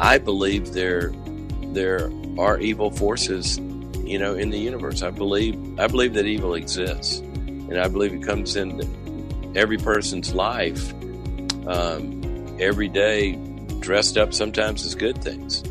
I believe there there are evil forces, you know, in the universe. I believe I believe that evil exists, and I believe it comes in every person's life um, every day, dressed up sometimes as good things.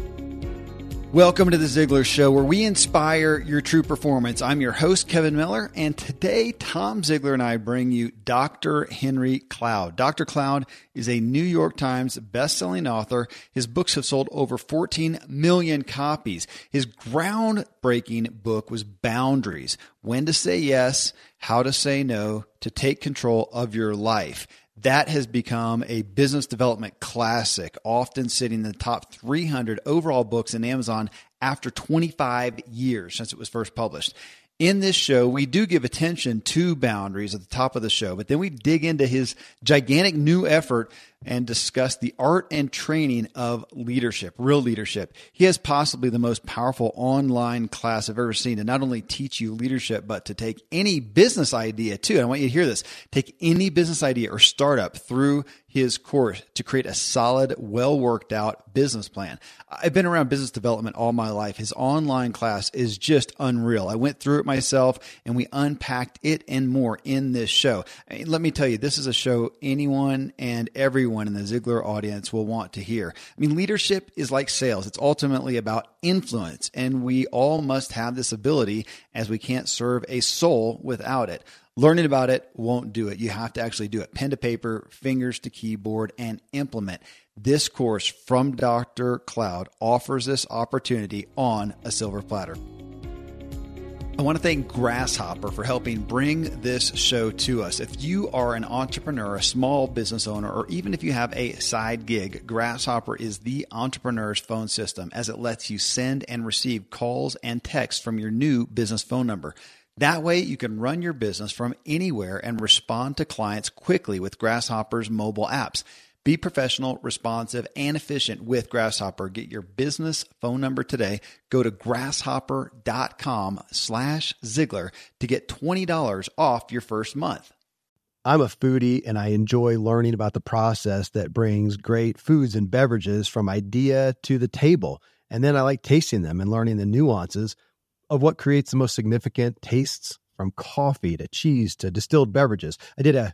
Welcome to the Ziglar Show, where we inspire your true performance. I'm your host, Kevin Miller, and today Tom Ziglar and I bring you Dr. Henry Cloud. Dr. Cloud is a New York Times best-selling author. His books have sold over 14 million copies. His groundbreaking book was Boundaries: When to Say Yes, How to Say No, to Take Control of Your Life that has become a business development classic, often sitting in the top 300 overall books in Amazon after 25 years since it was first published. In this show, we do give attention to boundaries at the top of the show, but then we dig into his gigantic new effort and discuss the art and training of leadership, real leadership. He has possibly the most powerful online class I've ever seen to not only teach you leadership, but to take any business idea too. And I want you to hear this. Take any business idea or startup through his course to create a solid, well worked out business plan. I've been around business development all my life. His online class is just unreal. I went through it myself and we unpacked it and more in this show. Let me tell you, this is a show anyone and everyone in the Ziglar audience will want to hear. I mean, leadership is like sales. It's ultimately about influence and we all must have this ability as we can't serve a soul without it. Learning about it won't do it. You have to actually do it. Pen to paper, fingers to keyboard, and implement. This course from Dr. Cloud offers this opportunity on a silver platter. I want to thank Grasshopper for helping bring this show to us. If you are an entrepreneur, a small business owner, or even if you have a side gig, Grasshopper is the entrepreneur's phone system as it lets you send and receive calls and texts from your new business phone number. That way, you can run your business from anywhere and respond to clients quickly with Grasshopper's mobile apps. Be professional, responsive, and efficient with Grasshopper. Get your business phone number today. Go to grasshopper.com slash Ziglar to get $20 off your first month. I'm a foodie and I enjoy learning about the process that brings great foods and beverages from idea to the table. And then I like tasting them and learning the nuances – of what creates the most significant tastes from coffee to cheese to distilled beverages. I did a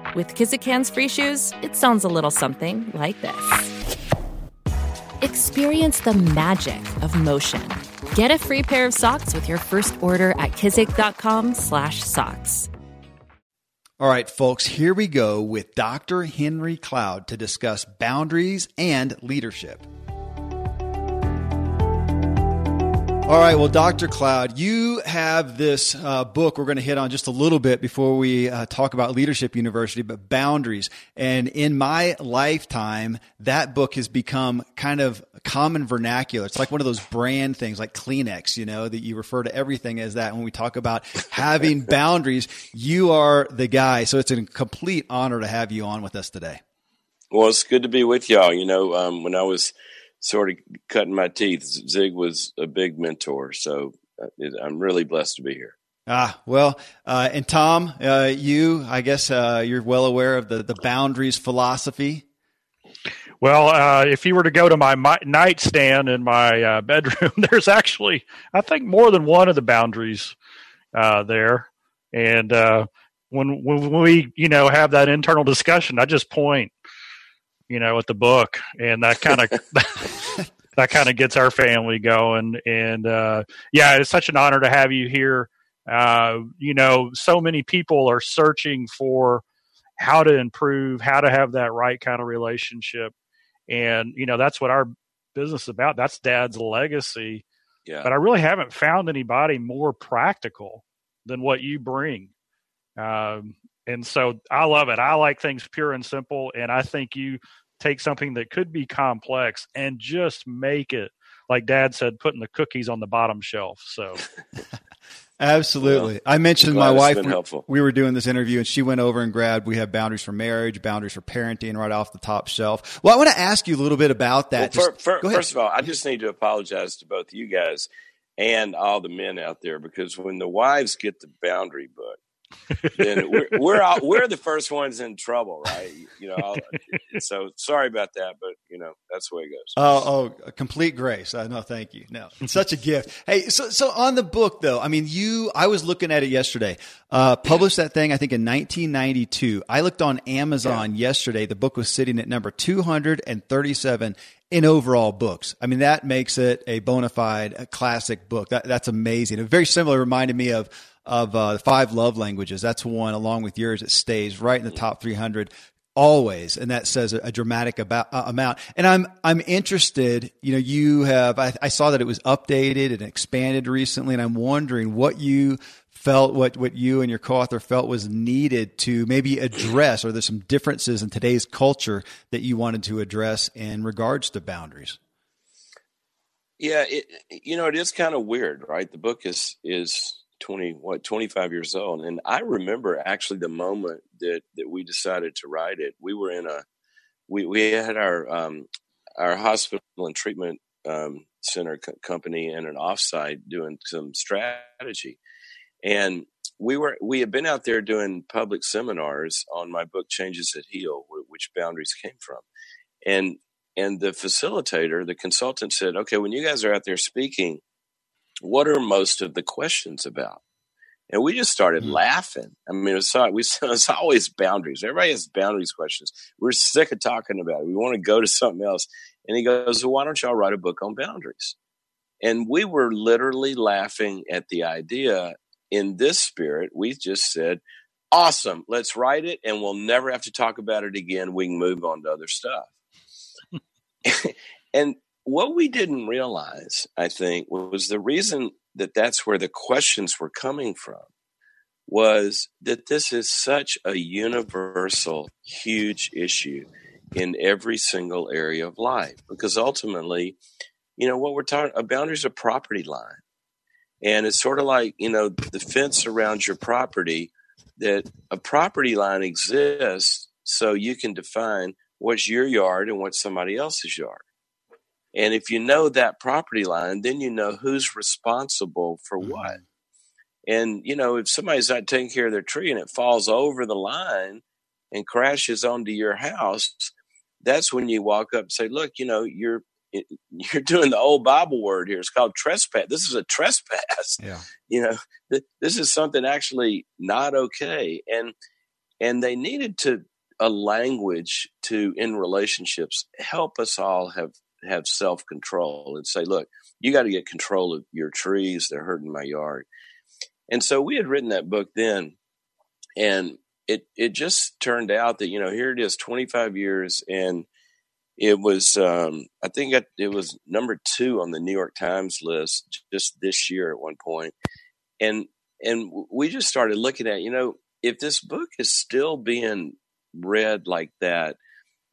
With Kizik hands free shoes, it sounds a little something like this. Experience the magic of motion. Get a free pair of socks with your first order at kizik.com/socks. All right, folks, here we go with Dr. Henry Cloud to discuss boundaries and leadership. All right, well, Dr. Cloud, you have this uh, book we're going to hit on just a little bit before we uh, talk about Leadership University, but boundaries. And in my lifetime, that book has become kind of common vernacular. It's like one of those brand things like Kleenex, you know, that you refer to everything as that. When we talk about having boundaries, you are the guy. So it's a complete honor to have you on with us today. Well, it's good to be with y'all. You know, um, when I was sort of cutting my teeth. Zig was a big mentor, so uh, I'm really blessed to be here. Ah, well, uh, and Tom, uh, you, I guess uh, you're well aware of the, the boundaries philosophy. Well, uh, if you were to go to my, my nightstand in my uh, bedroom, there's actually, I think, more than one of the boundaries there. And when when we, you know, have that internal discussion, I just point you know, at the book, and that kind of that kind of gets our family going. And uh, yeah, it's such an honor to have you here. Uh, you know, so many people are searching for how to improve, how to have that right kind of relationship. And, you know, that's what our business is about. That's dad's legacy. Yeah. But I really haven't found anybody more practical than what you bring. Um, and so I love it. I like things pure and simple. And I think you take something that could be complex and just make it, like dad said, putting the cookies on the bottom shelf. So Absolutely. Well, I mentioned my wife. been We, helpful. we were doing this interview and she went over and grabbed, we have boundaries for marriage, boundaries for parenting right off the top shelf. Well, I want to ask you a little bit about that. Well, Just- fir- fir- go ahead. first of all, I just need to apologize to both you guys and all the men out there because when the wives get the boundary book, then we're we're, all, we're the first ones in trouble, right? You know, I'll, so sorry about that, but you know that's the way it goes. Oh, oh, complete grace. Uh, no, thank you. No, it's such a gift. Hey, so so on the book though, I mean, you. I was looking at it yesterday. Uh, published that thing, I think, in 1992. I looked on Amazon yesterday. The book was sitting at number 237 in overall books. I mean, that makes it a bona fide a classic book. That that's amazing. It very similar. Reminded me of of uh, five love languages. That's one along with yours. It stays right in the top 300 always and that says a, dramatic about uh, amount and i'm i'm interested you know you have I, I saw that it was updated and expanded recently and i'm wondering what you felt what what you and your co-author felt was needed to maybe address or there's some differences in today's culture that you wanted to address in regards to boundaries Yeah, it, you know, it is kind of weird, right? The book is is twenty what twenty five years old, and I remember actually the moment that that we decided to write it. We were in a we we had our um, our hospital and treatment um, center co- company and an offsite doing some strategy, and we were we had been out there doing public seminars on my book Changes that Heal, which boundaries came from, and and the facilitator, the consultant said, "Okay, when you guys are out there speaking, what are most of the questions about?" And we just started Mm. laughing. I mean, it's, al- we, it's always boundaries. Everybody has boundaries questions. We're sick of talking about it. We want to go to something else. And he goes, well, why don't y'all write a book on boundaries? And we were literally laughing at the idea in this spirit. We just said, awesome, let's write it and we'll never have to talk about it again. We can move on to other stuff. and what we didn't realize, I think, was the reason that that's where the questions were coming from was that this is such a universal, huge issue in every single area of life. Because ultimately, you know, what we're talking a boundary is a property line. And it's sort of like, you know, the fence around your property, that a property line exists so you can define what's your yard and what's somebody else's yard. And if you know that property line, then you know who's responsible for what. Mm-hmm. And, you know, if somebody's not taking care of their tree and it falls over the line and crashes onto your house, that's when you walk up and say, look, you know, you're, you're doing the old Bible word here. It's called trespass. This is a trespass. yeah You know, th- this is something actually not okay. And, and they needed to, a language to, in relationships, help us all have, have self control and say, look, you got to get control of your trees. They're hurting my yard. And so we had written that book then, and it it just turned out that you know here it is, 25 years, and it was um, I think it, it was number two on the New York Times list just this year at one point, and and we just started looking at you know if this book is still being read like that,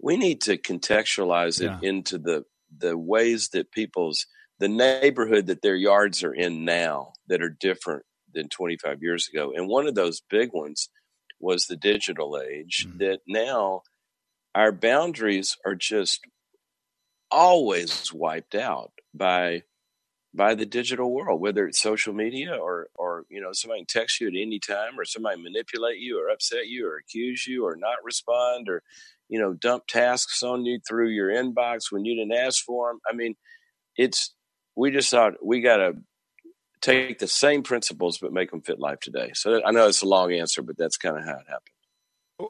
we need to contextualize it Yeah. into the the ways that people's the neighborhood that their yards are in now that are different than 25 years ago. And one of those big ones was the digital age Mhm. that now our boundaries are just always wiped out by by the digital world, whether it's social media or or you know somebody can text you at any time, or somebody manipulate you, or upset you, or accuse you, or not respond, or you know dump tasks on you through your inbox when you didn't ask for them. I mean, it's we just thought we got to take the same principles but make them fit life today. So I know it's a long answer, but that's kind of how it happened.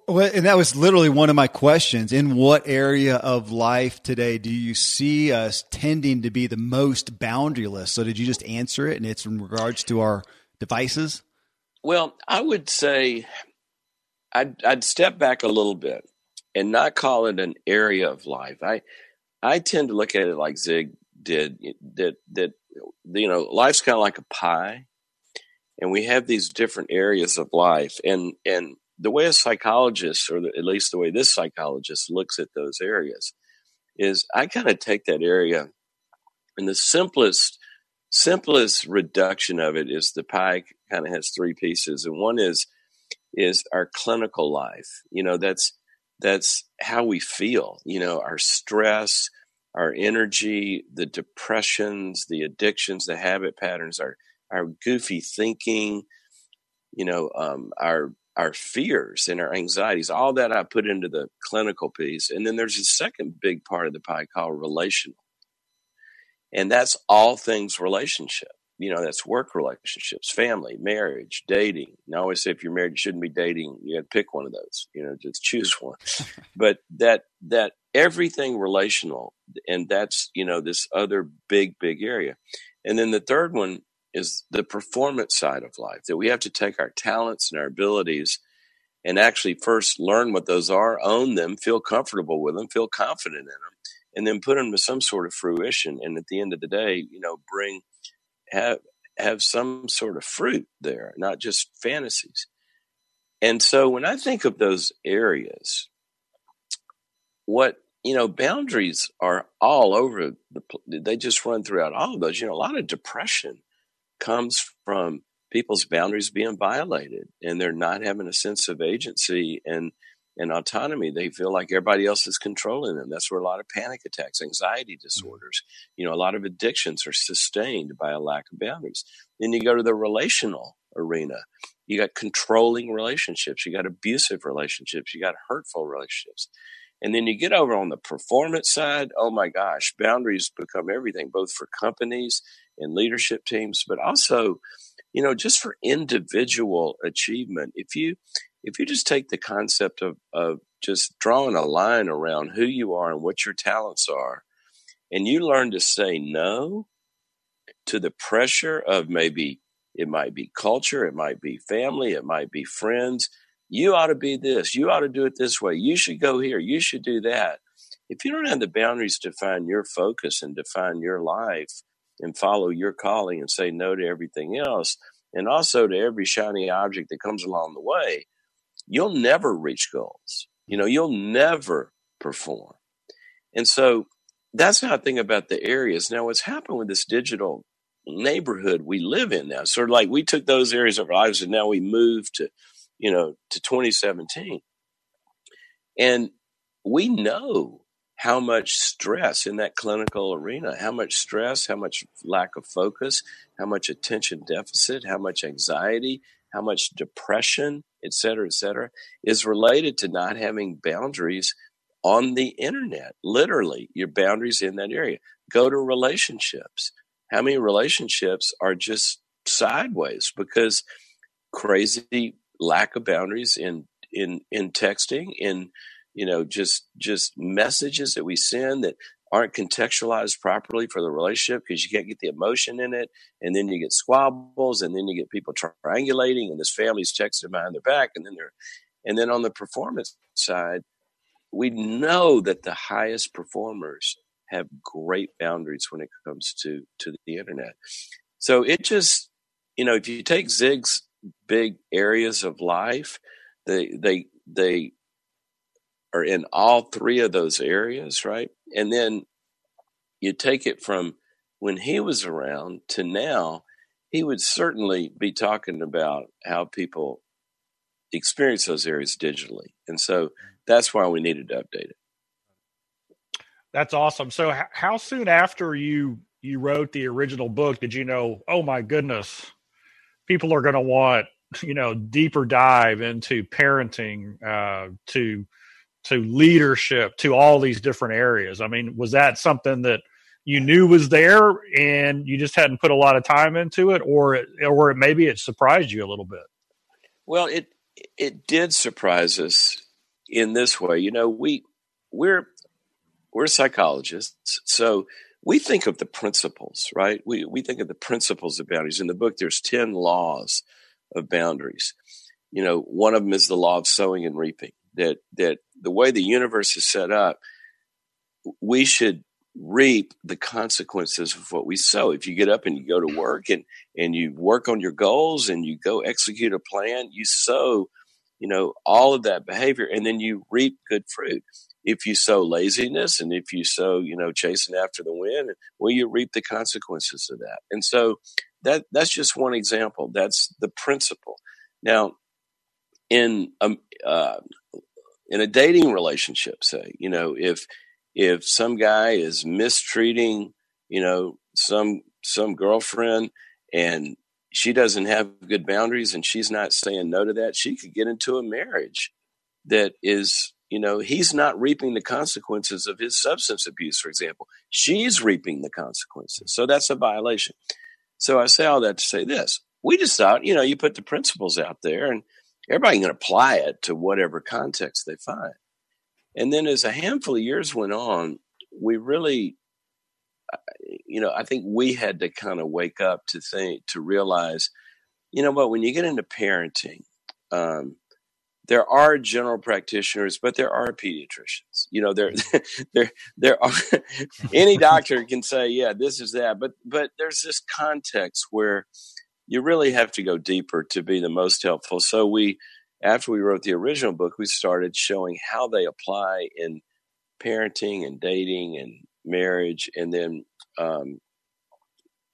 Well, and that was literally one of my questions. In what area of life today do you see us tending to be the most boundaryless? So, did you just answer it, and it's in regards to our devices? Well, I would say, I'd, I'd step back a little bit and not call it an area of life. I I tend to look at it like Zig did. That that you know, life's kind of like a pie, and we have these different areas of life. And and the way a psychologist, or the, at least the way this psychologist looks at those areas, is I kind of take that area, and the simplest simplest reduction of it is the pie kind of has three pieces, and one is is our clinical life. You know, that's that's how we feel. You know, our stress, our energy, the depressions, the addictions, the habit patterns, our our goofy thinking, you know, um, our our fears and our anxieties, all that I put into the clinical piece. And then there's a second big part of the pie called relational. And that's all things relationship you know, that's work relationships, family, marriage, dating. And I always say if you're married, you shouldn't be dating. You got to pick one of those, you know, just choose one. but that, that everything relational, and that's, you know, this other big, big area. And then the third one is the performance side of life that we have to take our talents and our abilities and actually first learn what those are, own them, feel comfortable with them, feel confident in them, and then put them to some sort of fruition. And at the end of the day, you know, bring have have some sort of fruit there, not just fantasies. And so when I think of those areas, what you know, boundaries are all over the. They just run throughout all of those. You know, a lot of depression comes from people's boundaries being violated, and they're not having a sense of agency and and autonomy. They feel like everybody else is controlling them. That's where a lot of panic attacks, anxiety mm-hmm. disorders, you know, a lot of addictions are sustained by a lack of boundaries. Then you go to the relational arena. You got controlling relationships, you got abusive relationships, you got hurtful relationships. And then you get over on the performance side, oh my gosh, boundaries become everything, both for companies and leadership teams, but also, you know, just for individual achievement. If you if you just take the concept of, of just drawing a line around who you are and what your talents are, and you learn to say no to the pressure of maybe it might be culture, it might be family, it might be friends. You ought to be this, you ought to do it this way, you should go here, you should do that. If you don't have the boundaries to find your focus and define your life and follow your calling and say no to everything else, and also to every shiny object that comes along the way, you'll never reach goals. You know, you'll never perform. And so that's how I think about the areas. Now, what's happened with this digital neighborhood we live in now, sort of like we took those areas of our lives and now we moved to, you know, to 2017. And we know how much stress in that clinical arena, how much stress, how much lack of focus, how much attention deficit, how much anxiety, how much depression, et cetera, et cetera, is related to not having boundaries on the internet. Literally, your boundaries in that area. Go to relationships. How many relationships are just sideways because crazy lack of boundaries in in in texting in you know just just messages that we send that aren't contextualized properly for the relationship because you can't get the emotion in it. And then you get squabbles and then you get people triangulating and this family's texting behind their back. And then they're, and then on the performance side, we know that the highest performers have great boundaries when it comes to, to the internet. So it just, you know, if you take Zig's big areas of life, they, they, they are in all three of those areas, right? And then you take it from when he was around to now, he would certainly be talking about how people experience those areas digitally. And so that's why we needed to update it. That's awesome. So how soon after you you wrote the original book did you know, oh my goodness, people are going to want, you know, deeper dive into parenting uh, to to leadership to all these different areas. I mean, was that something that you knew was there and you just hadn't put a lot of time into it, or it, or maybe it surprised you a little bit? Well, it it did surprise us in this way. You know, we we're we're psychologists, so we think of the principles, right? We we think of the principles of boundaries. In the book, there's ten laws of boundaries, you know, one of them is the law of sowing and reaping. That that the way the universe is set up, we should reap the consequences of what we sow. If you get up and you go to work and and you work on your goals and you go execute a plan, you sow, you know, all of that behavior and then you reap good fruit. If you sow laziness and if you sow, you know, chasing after the wind, well, you reap the consequences of that. And so that that's just one example. That's the principle. Now, in um, uh, in a dating relationship, say, you know, if if some guy is mistreating, you know, some some girlfriend and she doesn't have good boundaries and she's not saying no to that, she could get into a marriage that is, you know, he's not reaping the consequences of his substance abuse, for example. She's reaping the consequences. So that's a violation. So I say all that to say this. We just thought, you know, you put the principles out there and everybody can apply it to whatever context they find. And then as a handful of years went on, we really, uh, you know, I think we had to kind of wake up to think, to realize, you know what, when you get into parenting, um, there are general practitioners, but there are pediatricians. You know, there, there, there are. any doctor can say, "Yeah, this is that," but but there's this context where you really have to go deeper to be the most helpful. So we after we wrote the original book, we started showing how they apply in parenting and dating and marriage. And then um,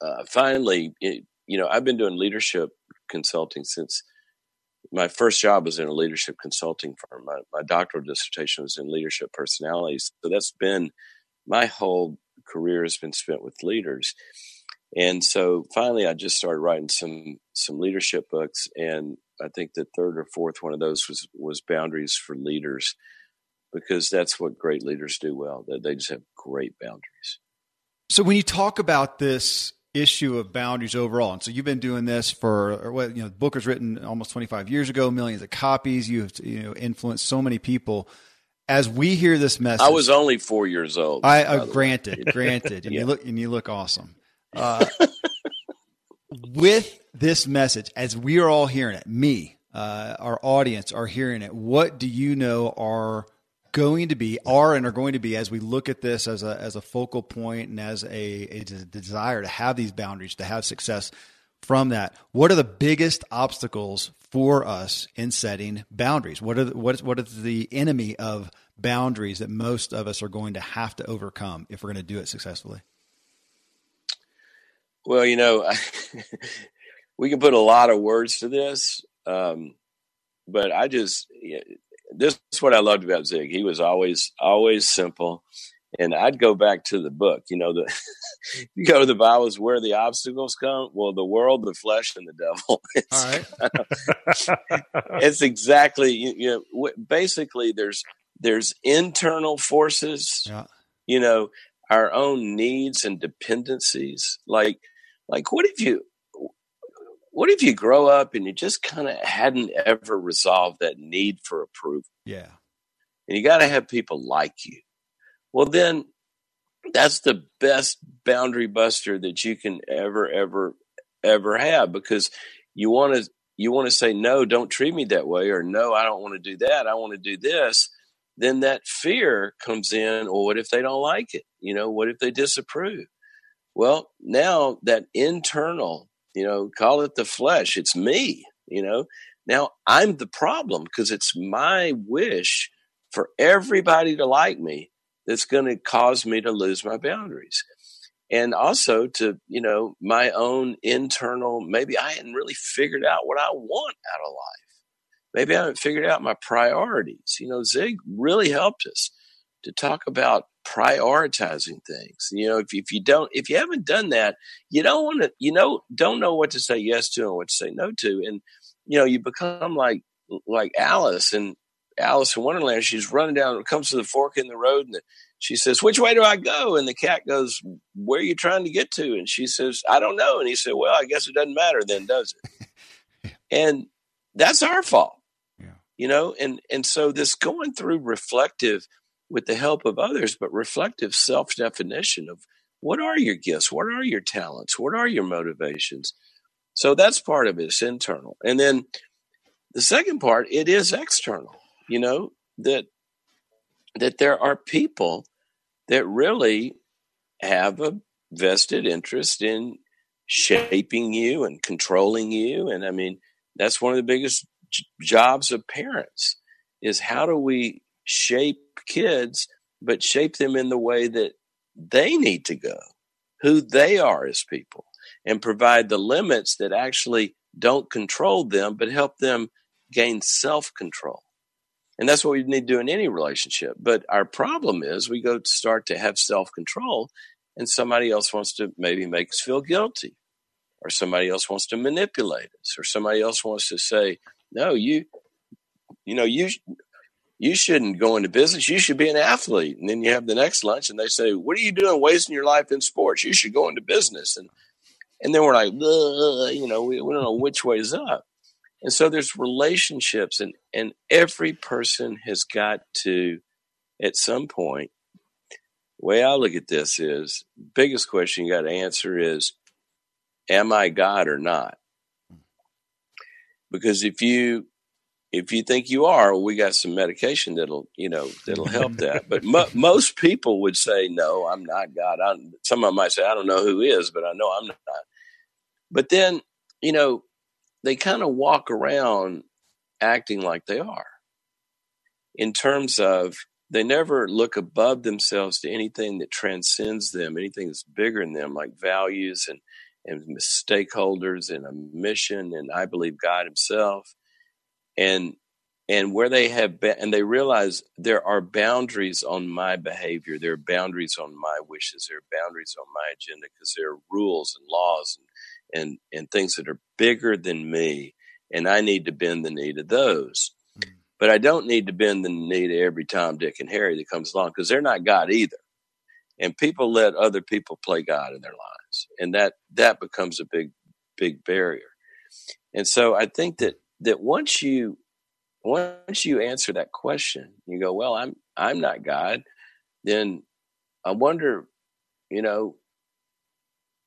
uh, finally, it, you know, I've been doing leadership consulting since my first job was in a leadership consulting firm. My, my doctoral dissertation was in leadership personalities. So that's been my whole career has been spent with leaders. And so finally, I just started writing some some leadership books, and I think the third or fourth one of those was was boundaries for leaders, because that's what great leaders do well. That they just have great boundaries. So when you talk about this issue of boundaries overall, and so you've been doing this for what you know, the book was written almost 25 years ago, millions of copies. You have you know influenced so many people. As we hear this message, I was only four years old. I uh, granted, granted, and yeah. you look and you look awesome. Uh, with this message, as we are all hearing it, me, uh, our audience are hearing it, what do you know are going to be, are and are going to be, as we look at this as a, as a focal point and as a, a desire to have these boundaries, to have success from that, what are the biggest obstacles for us in setting boundaries? What are the, what is what is the enemy of boundaries that most of us are going to have to overcome if we're going to do it successfully? Well, you know, we can put a lot of words to this, um, but I just this is what I loved about Zig. He was always always simple, and I'd go back to the book. You know, the you go to the Bible is where the obstacles come. Well, the world, the flesh, and the devil. It's, All right, it's exactly you know basically there's there's internal forces. Yeah. You know, our own needs and dependencies, like like what if you what if you grow up and you just kind of hadn't ever resolved that need for approval? Yeah. And you got to have people like you. Well then that's the best boundary buster that you can ever ever ever have because you want to you want to say no don't treat me that way or no i don't want to do that i want to do this then that fear comes in or what if they don't like it? You know what if they disapprove well, now that internal, you know, call it the flesh, it's me, you know. Now I'm the problem because it's my wish for everybody to like me that's going to cause me to lose my boundaries. And also to, you know, my own internal, maybe I hadn't really figured out what I want out of life. Maybe I haven't figured out my priorities. You know, Zig really helped us to talk about prioritizing things. You know, if, if you don't, if you haven't done that, you don't want to, you know, don't know what to say yes to and what to say no to. And, you know, you become like, like Alice and Alice in Wonderland. She's running down, comes to the fork in the road and the, she says, which way do I go? And the cat goes, where are you trying to get to? And she says, I don't know. And he said, well, I guess it doesn't matter then, does it? and that's our fault. Yeah. You know, and and so this going through reflective with the help of others, but reflective self definition of what are your gifts? What are your talents? What are your motivations? So that's part of it. It's internal. And then the second part, it is external. You know that that there are people that really have a vested interest in shaping you and controlling you. And I mean, that's one of the biggest j- jobs of parents is how do we shape kids, but shape them in the way that they need to go, who they are as people, and provide the limits that actually don't control them, but help them gain self control. And that's what we need to do in any relationship. But our problem is we go to start to have self control, and somebody else wants to maybe make us feel guilty, or somebody else wants to manipulate us, or somebody else wants to say, no, you, you know, you, you shouldn't go into business. You should be an athlete. And then you have the next lunch and they say, what are you doing wasting your life in sports? You should go into business. And, and then we're like, you know, we, we don't know which way is up. And so there's relationships and, and every person has got to, at some point, the way I look at this is biggest question you got to answer is, am I God or not? Hmm. Because if you if you think you are, we got some medication that'll you know that'll help that. But mo- most people would say, no, I'm not God. I'm, some of them might say, I don't know who is, but I know I'm not. But then you know they kind of walk around acting like they are. In terms of they never look above themselves to anything that transcends them, anything that's bigger than them, like values and and stakeholders and a mission and I believe God Himself and and where they have been and they realize there are boundaries on my behavior there are boundaries on my wishes there are boundaries on my agenda because there are rules and laws and, and and things that are bigger than me and i need to bend the knee to those. Mm-hmm. but i don't need to bend the knee to every tom dick and harry that comes along because they're not god either. And people let other people play god in their lives and that that becomes a big big barrier. And so i think that that once you once you answer that question, you go, well, I'm I'm not God. Then I wonder, you know,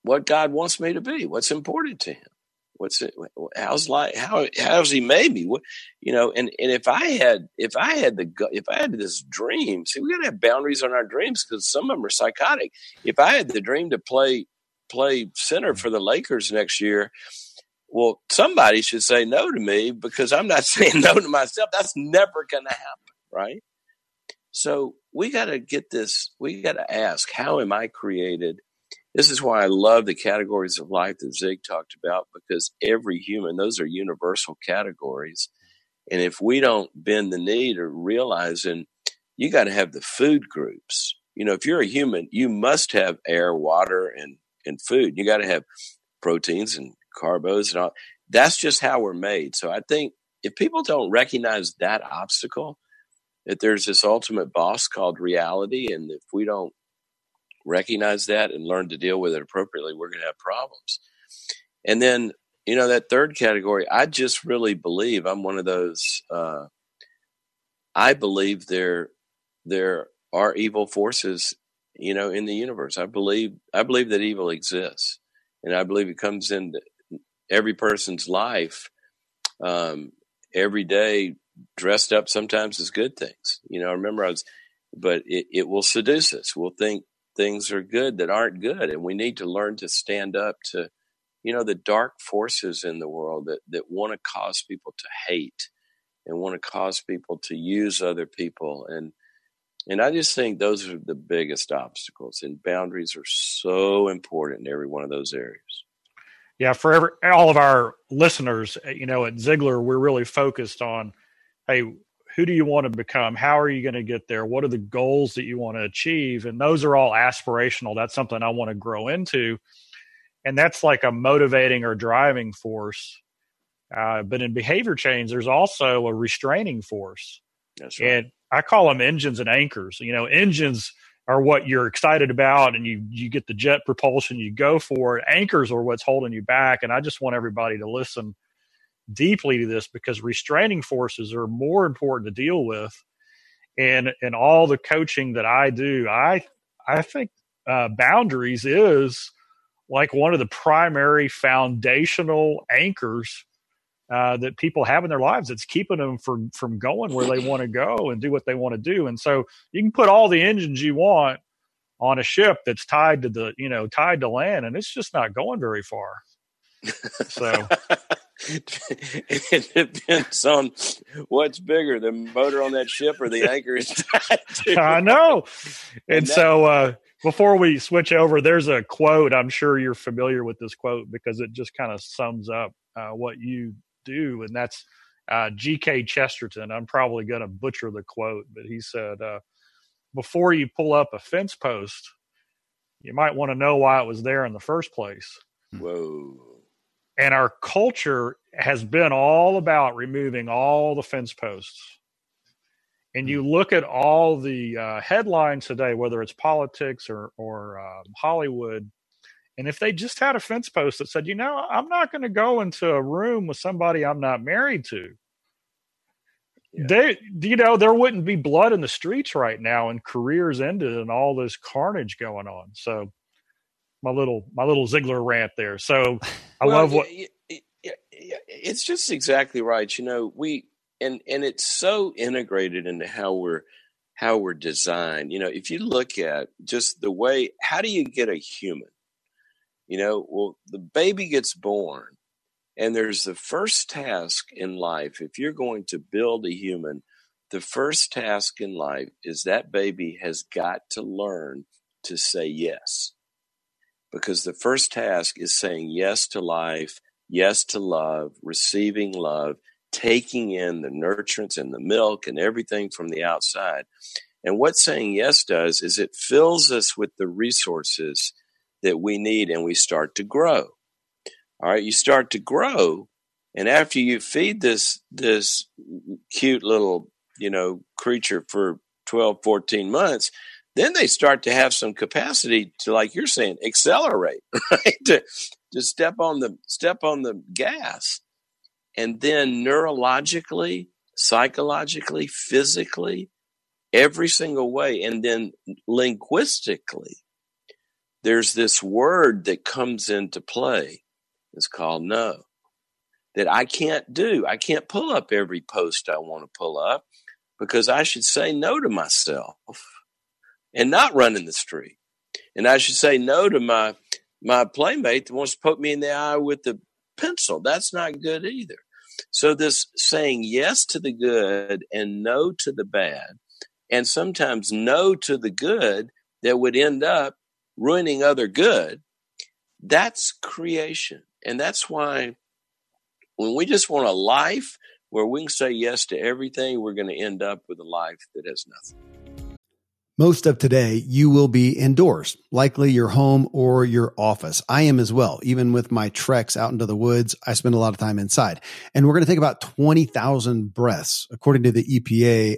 what God wants me to be. What's important to Him? What's it? How's life? How how's He made me? What, you know? And and if I had if I had the if I had this dream, see, we got to have boundaries on our dreams because some of them are psychotic. If I had the dream to play play center mm-hmm. for the Lakers next year, well, somebody should say no to me because I'm not saying no to myself. That's never going to happen, right? So we got to get this, we got to ask, how am I created? This is why I love the categories of life that Zig talked about because every human, those are universal categories. And if we don't bend the knee to realizing you got to have the food groups. You know, if you're a human, you must have air, water, and, and food. You got to have proteins and carbos and all. That's just how we're made. So I think if people don't recognize that obstacle, that there's this ultimate boss called reality, and if we don't recognize that and learn to deal with it appropriately, we're going to have problems. And then, you know, that third category, I just really believe I'm one of those. Uh, I believe there there are evil forces, you know, in the universe. I believe I believe that evil exists, and I believe it comes in every person's life um, every day dressed up sometimes as good things. You know, I remember I was, but it, it will seduce us. We'll think things are good that aren't good. And we need to learn to stand up to, you know, the dark forces in the world that, that want to cause people to hate and want to cause people to use other people. And, and I just think those are the biggest obstacles and boundaries are so important in every one of those areas. Yeah, for every, all of our listeners, uh, you know, at Ziglar, we're really focused on, hey, who do you want to become? How are you going to get there? What are the goals that you want to achieve? And those are all aspirational. That's something I want to grow into. And that's like a motivating or driving force. Uh, but in behavior change, there's also a restraining force. That's right. And I call them engines and anchors. You know, engines – are what you're excited about and you you get the jet propulsion you go for it anchors are what's holding you back. And i just want everybody to listen deeply to this because restraining forces are more important to deal with. And and all the coaching that i do i i think uh, boundaries is like one of the primary foundational anchors uh, that people have in their lives that's keeping them from from going where they want to go and do what they want to do. And so you can put all the engines you want on a ship that's tied to the you know tied to land, and it's just not going very far. So it depends on what's bigger, the motor on that ship or the anchor is tied to. I know. And, And that- so uh, before we switch over, there's a quote. I'm sure you're familiar with this quote because it just kind of sums up uh, what you do. And that's uh, G.K. Chesterton. I'm probably going to butcher the quote, but he said, uh, Before you pull up a fence post, you might want to know why it was there in the first place. Whoa. And our culture has been all about removing all the fence posts. And you look at all the uh, headlines today, whether it's politics or, or um, Hollywood, and if they just had a fence post that said, you know, I'm not going to go into a room with somebody I'm not married to, Yeah. they, you know, there wouldn't be blood in the streets right now and careers ended and all this carnage going on. So, my little my little Ziglar rant there. So, I Well, love what it's just exactly right. You know, we and and it's so integrated into how we're how we're designed. You know, if you look at just the way how do you get a human? You know, well, the baby gets born, and there's the first task in life. If you're going to build a human, the first task in life is that baby has got to learn to say yes because the first task is saying yes to life, yes to love, receiving love, taking in the nurturance and the milk and everything from the outside. And what saying yes does is it fills us with the resources that we need and we start to grow. All right, you start to grow and after you feed this this cute little, you know, creature for 12 14 months, then they start to have some capacity to like you're saying accelerate right to, to step on the step on the gas and then neurologically psychologically physically every single way and then linguistically there's this word that comes into play it's called no that i can't do i can't pull up every post i want to pull up because i should say no to myself and not run in the street. And I should say no to my my playmate that wants to poke me in the eye with the pencil. That's not good either. So this saying yes to the good and no to the bad, and sometimes no to the good that would end up ruining other good, that's creation. And that's why when we just want a life where we can say yes to everything, we're going to end up with a life that has nothing. Most of today, you will be indoors, likely your home or your office. I am as well. Even with my treks out into the woods, I spend a lot of time inside. And we're going to take about 20,000 breaths. According to the EPA,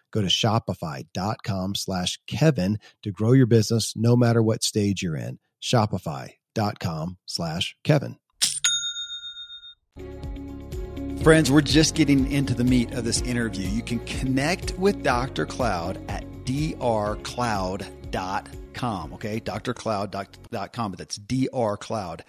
Go to shopify.com slash Kevin to grow your business no matter what stage you're in. Shopify.com slash Kevin. Friends, we're just getting into the meat of this interview. You can connect with Dr. Cloud at drcloud.com. Okay, drcloud.com, but that's drcloud.com.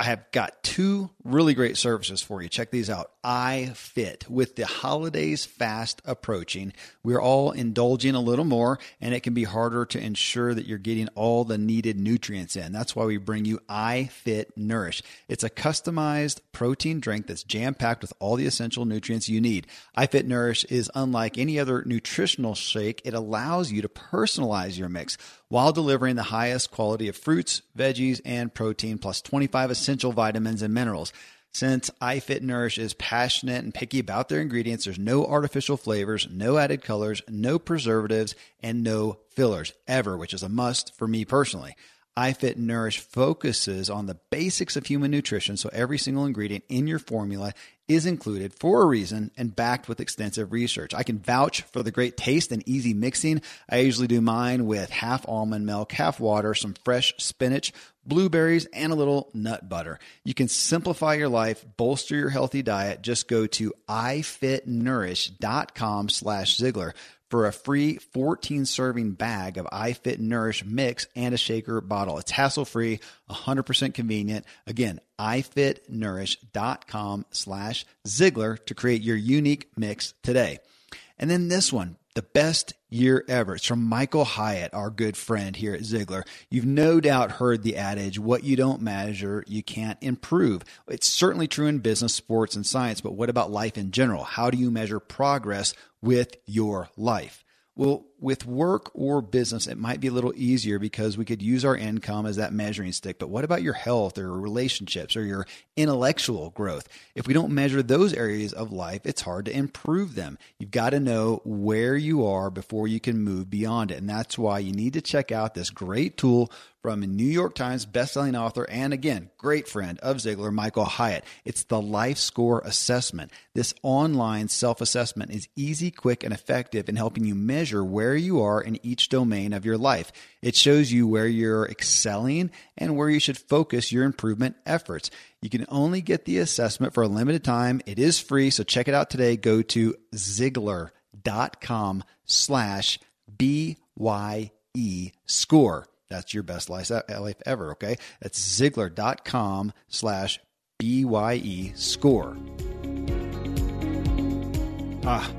I have got two really great services for you. Check these out. iFit. With the holidays fast approaching, we're all indulging a little more, and it can be harder to ensure that you're getting all the needed nutrients in. That's why we bring you iFit Nourish. It's a customized protein drink that's jam packed with all the essential nutrients you need. iFit Nourish is unlike any other nutritional shake, it allows you to personalize your mix while delivering the highest quality of fruits, veggies, and protein, plus 25 essential vitamins and minerals. Since iFit Nourish is passionate and picky about their ingredients, there's no artificial flavors, no added colors, no preservatives, and no fillers ever, which is a must for me personally iFit Nourish focuses on the basics of human nutrition, so every single ingredient in your formula is included for a reason and backed with extensive research. I can vouch for the great taste and easy mixing. I usually do mine with half almond milk, half water, some fresh spinach, blueberries, and a little nut butter. You can simplify your life, bolster your healthy diet. Just go to ifitnourish.com slash Ziglar for a free 14 serving bag of iFit Nourish mix and a shaker bottle. It's hassle free, 100% convenient. Again, ifitnourish.com slash Ziglar to create your unique mix today. And then this one, the best year ever. It's from Michael Hyatt, our good friend here at Ziglar. You've no doubt heard the adage, what you don't measure, you can't improve. It's certainly true in business, sports, and science, but what about life in general? How do you measure progress with your life? Well, with work or business, it might be a little easier because we could use our income as that measuring stick. But what about your health or relationships or your intellectual growth? If we don't measure those areas of life, it's hard to improve them. You've got to know where you are before you can move beyond it. And that's why you need to check out this great tool from a New York Times bestselling author and again, great friend of Ziglar, Michael Hyatt. It's the Life Score Assessment. This online self assessment is easy, quick, and effective in helping you measure where you are in each domain of your life. It shows you where you're excelling and where you should focus your improvement efforts. You can only get the assessment for a limited time. It is free, so check it out today. Go to Ziglar.com slash B-Y-E score. That's your best life ever, okay? That's Ziglar.com slash B-Y-E score. Ah,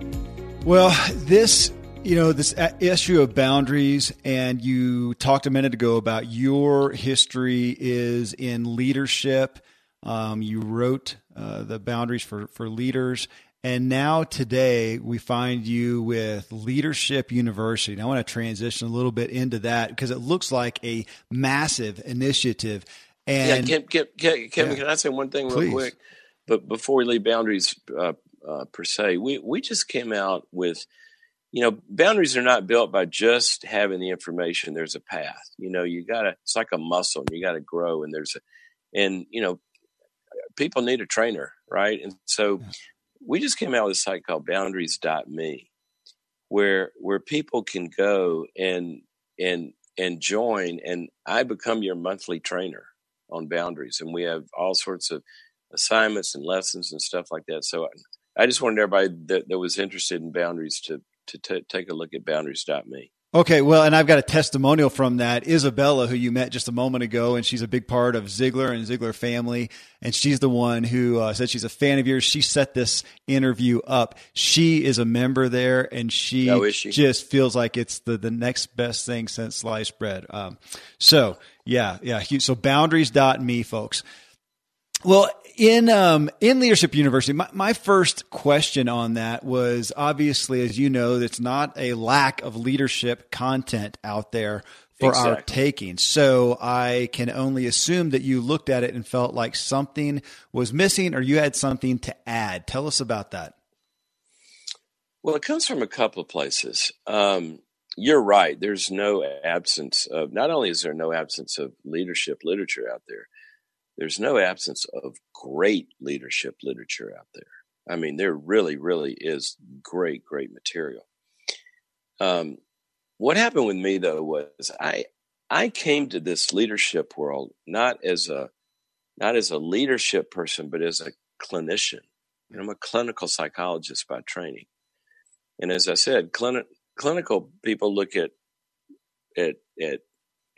well, this you know this issue of boundaries and you talked a minute ago about your history is in leadership um, you wrote uh, the boundaries for, for leaders and now today we find you with leadership university and i want to transition a little bit into that because it looks like a massive initiative and yeah, can, can, can, yeah. can i say one thing real Please. quick but before we leave boundaries uh, uh, per se we, we just came out with you know, boundaries are not built by just having the information. There's a path. You know, you gotta. It's like a muscle. And you got to grow, and there's a, and you know, people need a trainer, right? And so, we just came out with a site called Boundaries.me, where where people can go and and and join, and I become your monthly trainer on boundaries, and we have all sorts of assignments and lessons and stuff like that. So. I just wanted everybody that, that was interested in boundaries to to t- take a look at boundaries.me. Okay, well, and I've got a testimonial from that. Isabella, who you met just a moment ago, and she's a big part of Ziglar and Ziglar family. And she's the one who uh, said she's a fan of yours. She set this interview up. She is a member there, and she, oh, she? just feels like it's the, the next best thing since sliced bread. Um, so, yeah, yeah. So, boundaries.me, folks. Well, in um, in Leadership University, my, my first question on that was obviously, as you know, it's not a lack of leadership content out there for exactly. our taking. So I can only assume that you looked at it and felt like something was missing, or you had something to add. Tell us about that. Well, it comes from a couple of places. Um, you're right. There's no absence of. Not only is there no absence of leadership literature out there there's no absence of great leadership literature out there. I mean, there really, really is great, great material. Um, what happened with me though was I I came to this leadership world not as a not as a leadership person, but as a clinician. And I'm a clinical psychologist by training. And as I said, clini- clinical people look at at at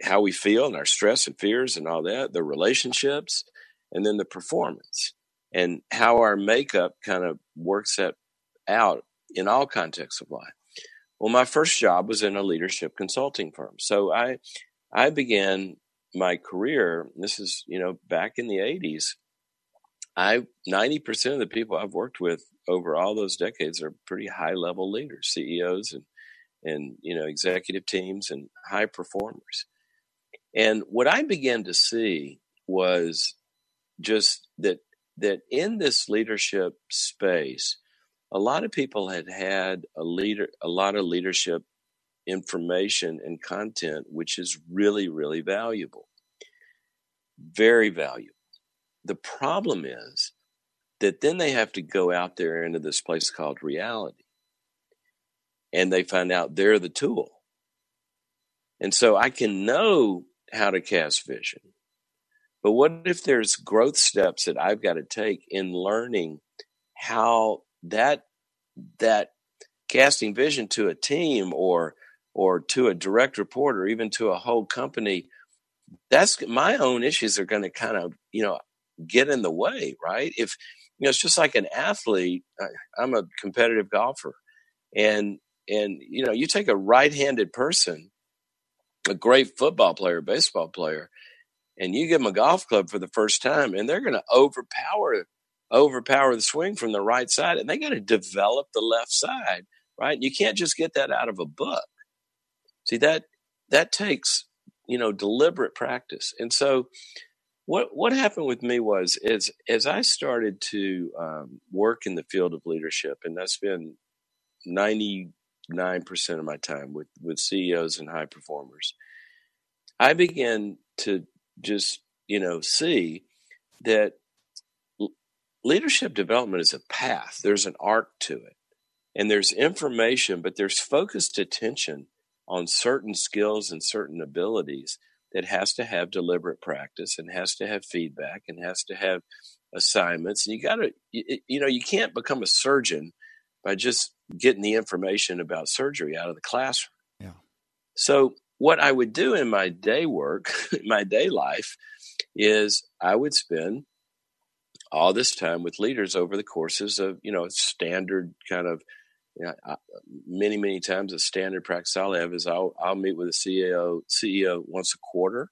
how we feel and our stress and fears and all that, the relationships, and then the performance and how our makeup kind of works that out in all contexts of life. Well, my first job was in a leadership consulting firm. So I I began my career, this is, you know, back in the 80s. I 90% of the people I've worked with over all those decades are pretty high level leaders, CEOs and and you know executive teams and high performers. And what I began to see was just that that in this leadership space, a lot of people had had a leader, a lot of leadership information and content, which is really, really valuable, very valuable. The problem is that then they have to go out there into this place called reality, and they find out they're the tool. And so I can know how to cast vision. But what if there's growth steps that I've got to take in learning how that that casting vision to a team or or to a direct report or even to a whole company that's my own issues are going to kind of you know get in the way right if you know it's just like an athlete i'm a competitive golfer and and you know you take a right-handed person a great football player, baseball player, and you give them a golf club for the first time, and they're going to overpower overpower the swing from the right side, and they got to develop the left side, right? You can't just get that out of a book. See that that takes you know deliberate practice, and so what what happened with me was as as I started to um, work in the field of leadership, and that's been ninety 9% of my time with, with CEOs and high performers. I began to just, you know, see that leadership development is a path. There's an arc to it. And there's information, but there's focused attention on certain skills and certain abilities that has to have deliberate practice and has to have feedback and has to have assignments. And you got to, you, you know, you can't become a surgeon by just getting the information about surgery out of the classroom. Yeah. So what I would do in my day work, my day life, is I would spend all this time with leaders over the courses of you know standard kind of you know, many many times a standard practice I'll have is I'll I'll meet with a CEO CEO once a quarter.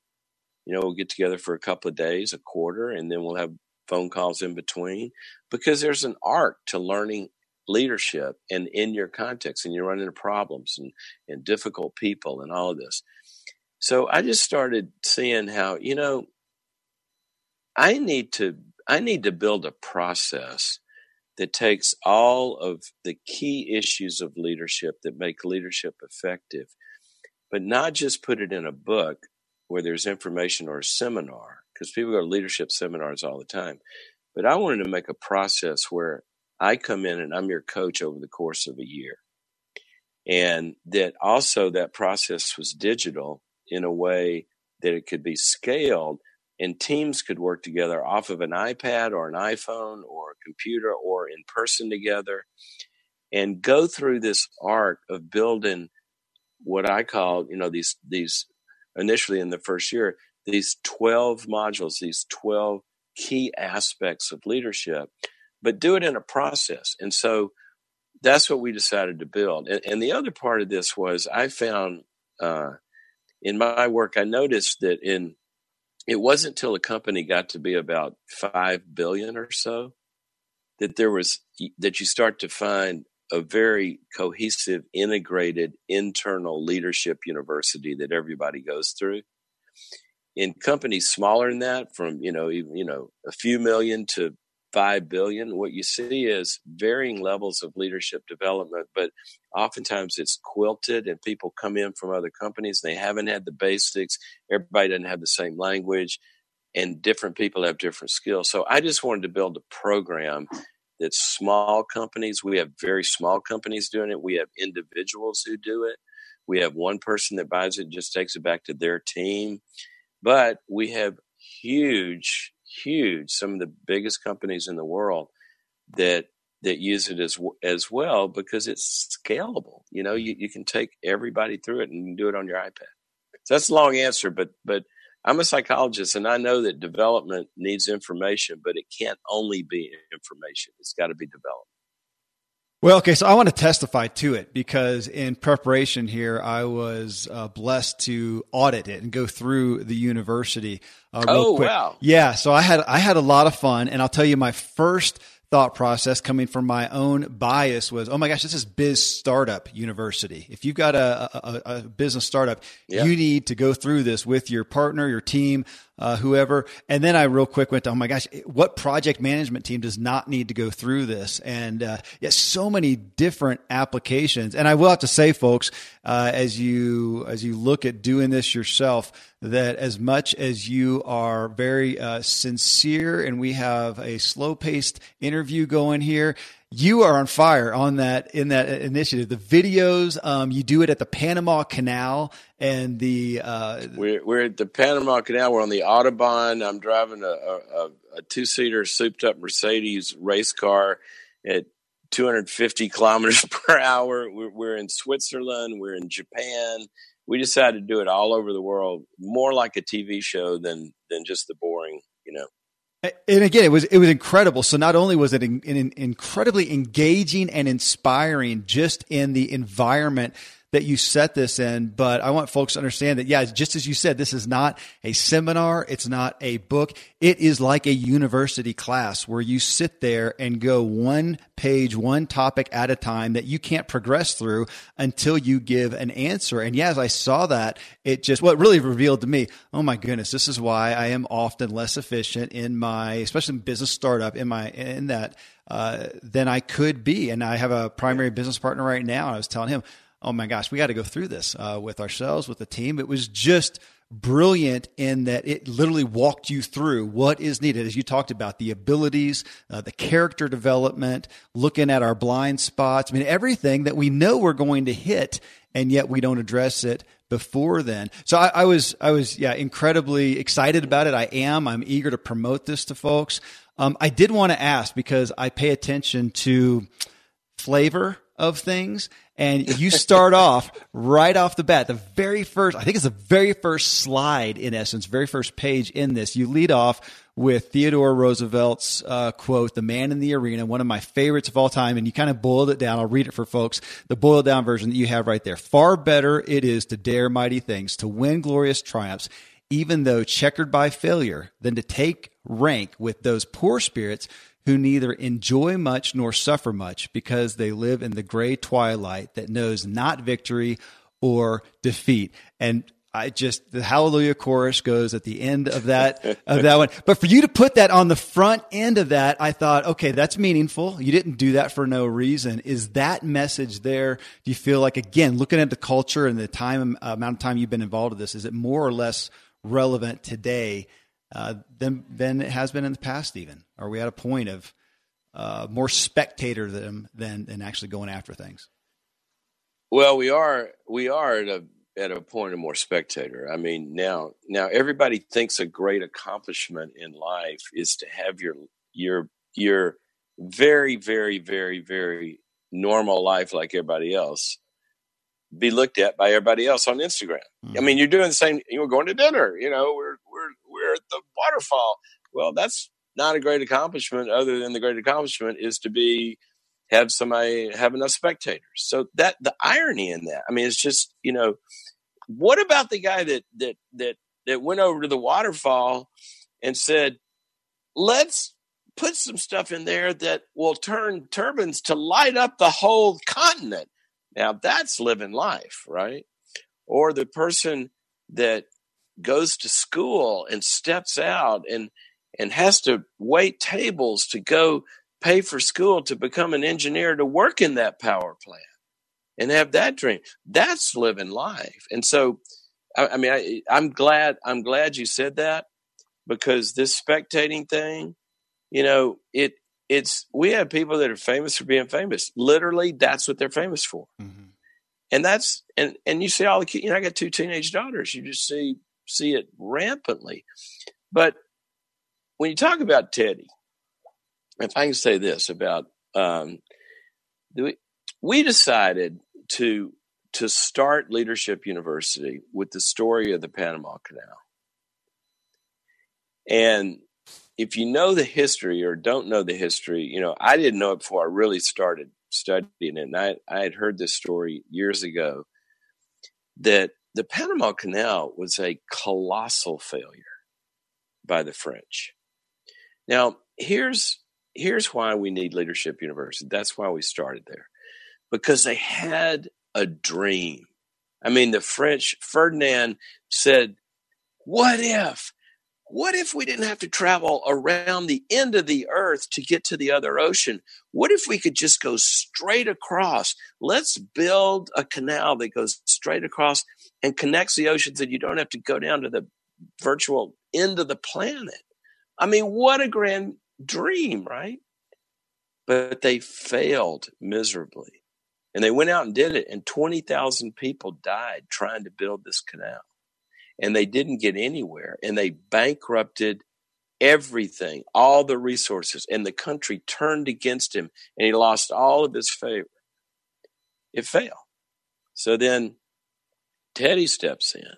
You know, we'll get together for a couple of days, a quarter, and then we'll have phone calls in between because there's an art to learning leadership and in your context and you're running into problems and, and difficult people and all of this. So I just started seeing how, you know, I need to I need to build a process that takes all of the key issues of leadership that make leadership effective, but not just put it in a book where there's information or a seminar, because people go to leadership seminars all the time. But I wanted to make a process where I come in and I'm your coach over the course of a year. And that also that process was digital in a way that it could be scaled and teams could work together off of an iPad or an iPhone or a computer or in person together and go through this arc of building what I call, you know, these these initially in the first year, these 12 modules, these 12 key aspects of leadership but do it in a process. And so that's what we decided to build. And, and the other part of this was I found uh, in my work, I noticed that in it wasn't until the company got to be about five billion or so that there was that you start to find a very cohesive, integrated internal leadership university that everybody goes through. In companies smaller than that, from you know even, you know a few million to five billion, what you see is varying levels of leadership development, but oftentimes it's quilted and people come in from other companies. They haven't had the basics. Everybody doesn't have the same language and different people have different skills. So I just wanted to build a program that small companies, we have very small companies doing it. We have individuals who do it. We have one person that buys it, just takes it back to their team. But we have huge, huge, some of the biggest companies in the world that that use it as as well because it's scalable. You know, you, you can take everybody through it and do it on your iPad. So that's a long answer, but but I'm a psychologist and I know that development needs information, but it can't only be information. It's got to be development. Well, okay, so I want to testify to it because in preparation here, I was uh, blessed to audit it and go through the university. Uh, oh quick. wow! Yeah, so I had I had a lot of fun, and I'll tell you my first thought process coming from my own bias was, oh my gosh, this is biz startup university. If you've got a, a, a business startup, yeah. you need to go through this with your partner, your team, uh, whoever. And then I real quick went to, oh my gosh, what project management team does not need to go through this? And uh, yeah, so many different applications. And I will have to say, folks, uh, as you as you look at doing this yourself, that as much as you are very uh, sincere, and we have a slow paced interview going here you are on fire on that in that initiative. The videos, um, you do it at the Panama Canal and the. Uh, we're we're at the Panama Canal. We're on the Autobahn. I'm driving a, a, a two seater souped up Mercedes race car at 250 kilometers per hour. We're, we're in Switzerland. We're in Japan. We decided to do it all over the world, more like a TV show than than just the boring. And again, it was it was incredible. So not only was it in, in, incredibly engaging and inspiring, just in the environment that you set this in. But I want folks to understand that, yeah, just as you said, this is not a seminar. It's not a book. It is like a university class where you sit there and go one page, one topic at a time that you can't progress through until you give an answer. And yeah, as I saw that, it just, what really revealed to me, oh my goodness, this is why I am often less efficient in my, especially in business startup, in my, in that, uh, than I could be. And I have a primary business partner right now. And I was telling him, oh my gosh, we got to go through this uh, with ourselves, with the team. It was just brilliant in that it literally walked you through what is needed, as you talked about the abilities, uh, the character development, looking at our blind spots. I mean, everything that we know we're going to hit, and yet we don't address it before then. So I, I was, I was, yeah, incredibly excited about it. I am. I'm eager to promote this to folks. Um, I did want to ask because I pay attention to flavor of things. And you start off right off the bat, the very first, I think it's the very first slide in essence, very first page in this. You lead off with Theodore Roosevelt's uh, quote, the man in the arena, one of my favorites of all time. And you kind of boiled it down. I'll read it for folks. The boiled down version that you have right there. Far better it is to dare mighty things, to win glorious triumphs, even though checkered by failure, than to take rank with those poor spirits who neither enjoy much nor suffer much because they live in the gray twilight that knows not victory or defeat. And I just the hallelujah chorus goes at the end of that of that one. But for you to put that on the front end of that, I thought, okay, that's meaningful. You didn't do that for no reason. Is that message there? Do you feel like again, looking at the culture and the time amount of time you've been involved in this, is it more or less relevant today uh, than than it has been in the past. Even are we at a point of uh, more spectator than, than than actually going after things? Well, we are we are at a at a point of more spectator. I mean, now now everybody thinks a great accomplishment in life is to have your your your very very very very normal life like everybody else be looked at by everybody else on Instagram. Mm-hmm. I mean, you're doing the same. You're going to dinner. You know, we're the waterfall. Well, that's not a great accomplishment. Other than the great accomplishment is to be have somebody have enough spectators. So that the irony in that. I mean, it's just you know, what about the guy that that that that went over to the waterfall and said, let's put some stuff in there that will turn turbines to light up the whole continent. Now that's living life, right? Or the person that goes to school and steps out and and has to wait tables to go pay for school to become an engineer to work in that power plant and have that dream. That's living life. And so, I, I mean, I, I'm glad. I'm glad you said that because this spectating thing, you know, it it's we have people that are famous for being famous. Literally, that's what they're famous for. Mm-hmm. And that's and and you see all the kids. You know, I got two teenage daughters. You just see see it rampantly. But when you talk about Teddy, if I can say this about um, we, we decided to to start Leadership University with the story of the Panama Canal. And if you know the history or don't know the history, you know, I didn't know it before I really started studying it. And I, I had heard this story years ago that the Panama Canal was a colossal failure by the French. Now, here's here's why we need Leadership University. That's why we started there. Because they had a dream. I mean, the French Ferdinand said, "What if what if we didn't have to travel around the end of the earth to get to the other ocean? What if we could just go straight across? Let's build a canal that goes straight across and connects the oceans and you don't have to go down to the virtual end of the planet. I mean, what a grand dream, right? But they failed miserably. And they went out and did it, and 20,000 people died trying to build this canal and they didn't get anywhere and they bankrupted everything, all the resources, and the country turned against him and he lost all of his favor. It failed. So then Teddy steps in.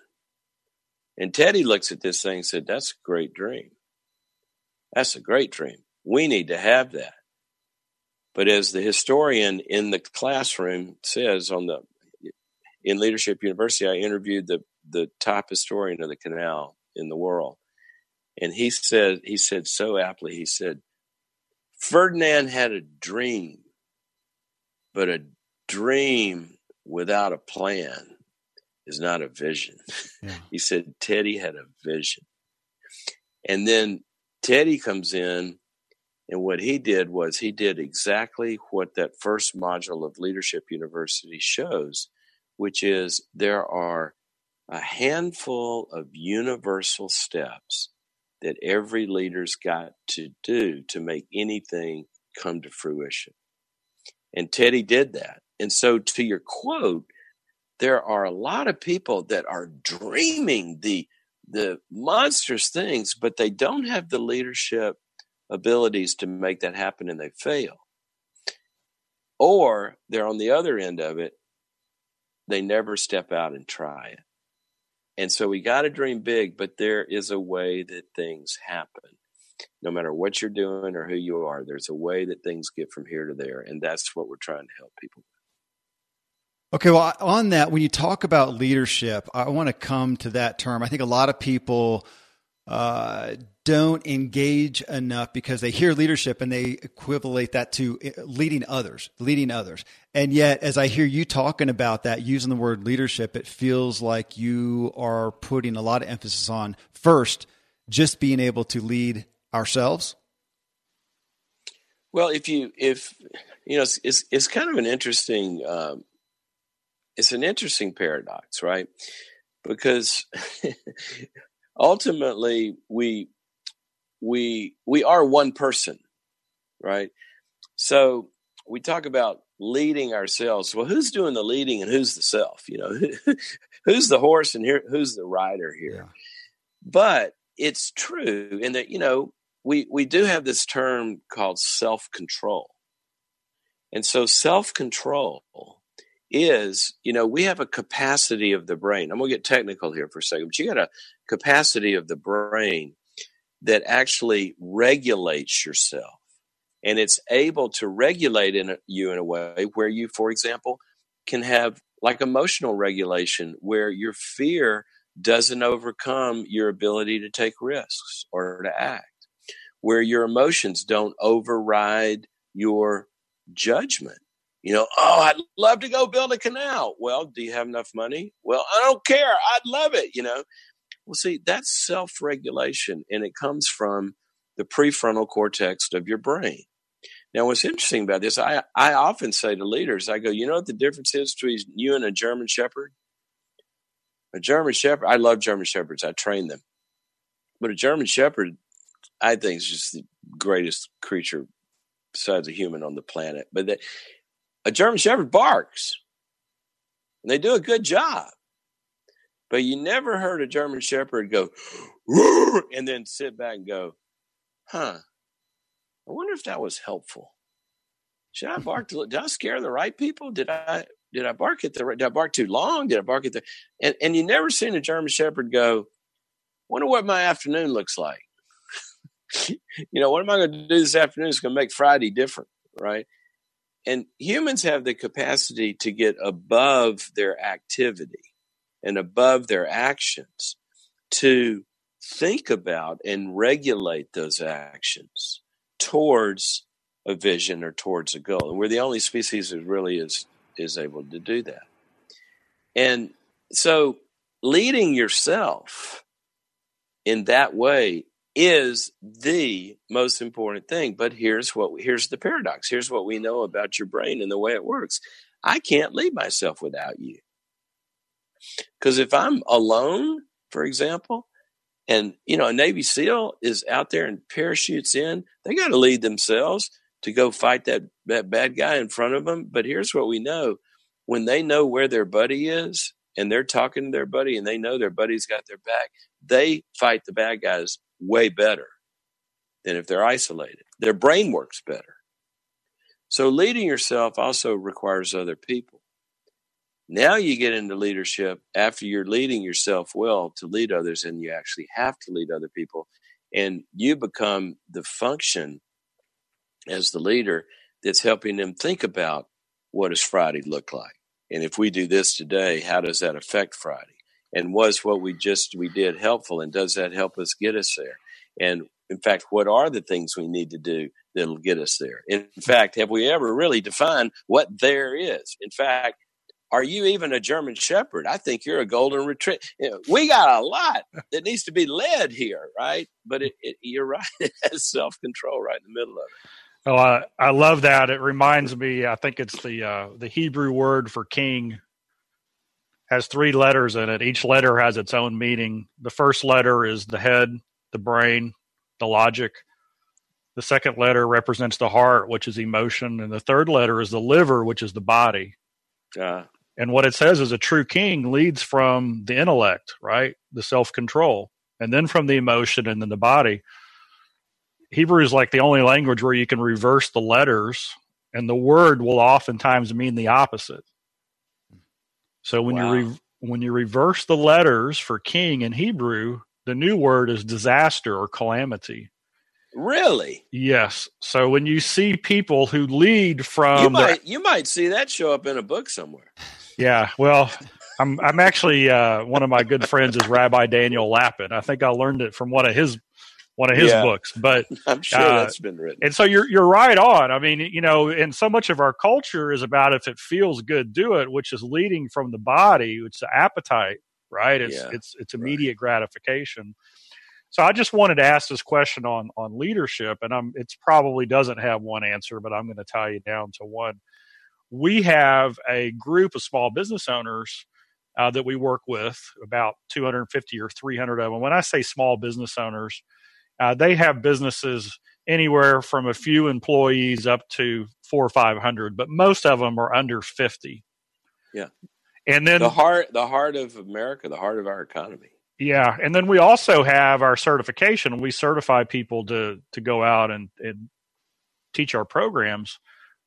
And Teddy looks at this thing and said, That's a great dream. That's a great dream. We need to have that. But as the historian in the classroom says on the in Leadership University, I interviewed the the top historian of the canal in the world. And he said, he said so aptly, he said, Ferdinand had a dream, but a dream without a plan is not a vision. Yeah. he said Teddy had a vision. And then Teddy comes in, and what he did was he did exactly what that first module of Leadership University shows, which is there are a handful of universal steps that every leader's got to do to make anything come to fruition. And Teddy did that. And so, to your quote, there are a lot of people that are dreaming the the monstrous things, but they don't have the leadership abilities to make that happen and they fail. Or they're on the other end of it, they never step out and try it. And so we got to dream big, but there is a way that things happen. No matter what you're doing or who you are, there's a way that things get from here to there. And that's what we're trying to help people with. Okay, well, on that, when you talk about leadership, I want to come to that term. I think a lot of people uh, don't engage enough because they hear leadership and they equivalent that to eh, leading others, leading others. And yet, as I hear you talking about that, using the word leadership, it feels like you are putting a lot of emphasis on first, just being able to lead ourselves. Well, if you, if, you know, it's, it's, it's kind of an interesting, um, it's an interesting paradox, right? Because ultimately we we we are one person right? So we talk about leading ourselves. Well who's doing the leading and who's the self? You know who's the horse and here who's the rider here? Yeah. but it's true in that you know we we do have this term called self control and so self control is, you know, we have a capacity of the brain. I'm going to get technical here for a second, but you got a capacity of the brain that actually regulates yourself. And it's able to regulate in a, you in a way where you, for example, can have like emotional regulation where your fear doesn't overcome your ability to take risks or to act, where your emotions don't override your judgment. You know, oh, I'd love to go build a canal. Well, do you have enough money? Well, I don't care. I'd love it, you know. Well, see, that's self regulation, and it comes from the prefrontal cortex of your brain. Now, what's interesting about this, I, I often say to leaders, I go, you know what the difference is between you and a German Shepherd? A German Shepherd, I love German Shepherds, I train them. But a German Shepherd, I think, is just the greatest creature besides a human on the planet. But the, a German Shepherd barks, and they do a good job. But you never heard a German Shepherd go, and then sit back and go, huh, I wonder if that was helpful. Should I bark? To, did I scare the right people? Did I did I bark at the right? did I bark too long? Did I bark at the and and you never seen a German Shepherd go, wonder what my afternoon looks like. you know, what am I going to do this afternoon? It's going to make Friday different, right? And humans have the capacity to get above their activity and above their actions to think about and regulate those actions towards a vision or towards a goal. And we're the only species that really is is able to do that. And so leading yourself in that way is the most important thing. But here's what here's the paradox. Here's what we know about your brain and the way it works. I can't lead myself without you. Because if I'm alone, for example, and you know, a Navy SEAL is out there and parachutes in, they got to lead themselves to go fight that, that bad guy in front of them. But here's what we know when they know where their buddy is and they're talking to their buddy and they know their buddy's got their back, they fight the bad guys way better than if they're isolated. Their brain works better. So leading yourself also requires other people. Now you get into leadership after you're leading yourself well to lead others, and you actually have to lead other people. And you become the function as the leader that's helping them think about what does Friday look like? And if we do this today, how does that affect Friday? And was what we just we did helpful? And does that help us get us there? And in fact, what are the things we need to do that'll get us there? In fact, have we ever really defined what there is? In fact, are you even a German Shepherd? I think you're a Golden Retriever. You know, we got a lot that needs to be led here, right? But it, it, you're right; it has self control right in the middle of it. Oh, I, I love that. It reminds me. I think it's the uh, the Hebrew word for king has three letters in it. Each letter has its own meaning. The first letter is the head, the brain, the logic. The second letter represents the heart, which is emotion, and the third letter is the liver, which is the body. Uh, and what it says is a true king leads from the intellect, right? The self control, and then from the emotion and then the body. Hebrew is like the only language where you can reverse the letters, and the word will oftentimes mean the opposite. So when wow. you re- when you reverse the letters for king in Hebrew, the new word is disaster or calamity. Really? Yes. So when you see people who lead from you might, you might see that show up in a book somewhere. Yeah. Well, I'm I'm actually uh, one of my good friends is Rabbi Daniel Lapin. I think I learned it from one of his one of his yeah. books. But I'm sure uh, that's been written. And so you're you're right on. I mean, you know, and so much of our culture is about if it feels good, do it, which is leading from the body, it's the appetite, right? It's yeah, it's it's immediate right. gratification. So I just wanted to ask this question on on leadership, and I'm it's probably doesn't have one answer, but I'm going to tie you down to one we have a group of small business owners uh, that we work with, about 250 or 300 of them. When I say small business owners, uh, they have businesses anywhere from a few employees up to four or 500, but most of them are under 50. Yeah. And then the heart, the heart of America, the heart of our economy. Yeah, and then we also have our certification. We certify people to to go out and, and teach our programs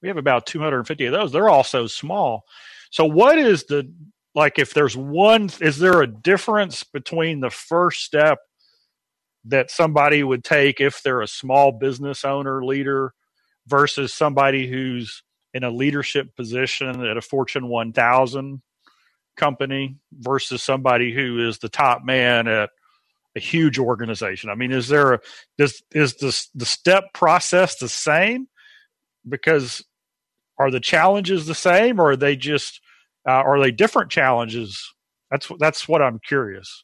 we have about 250 of those. They're all so small. So, what is the like? If there's one, is there a difference between the first step that somebody would take if they're a small business owner leader versus somebody who's in a leadership position at a Fortune 1000? company versus somebody who is the top man at a huge organization? I mean, is there a, does is the the step process the same? Because are the challenges the same, or are they just uh, are they different challenges? That's that's what I'm curious.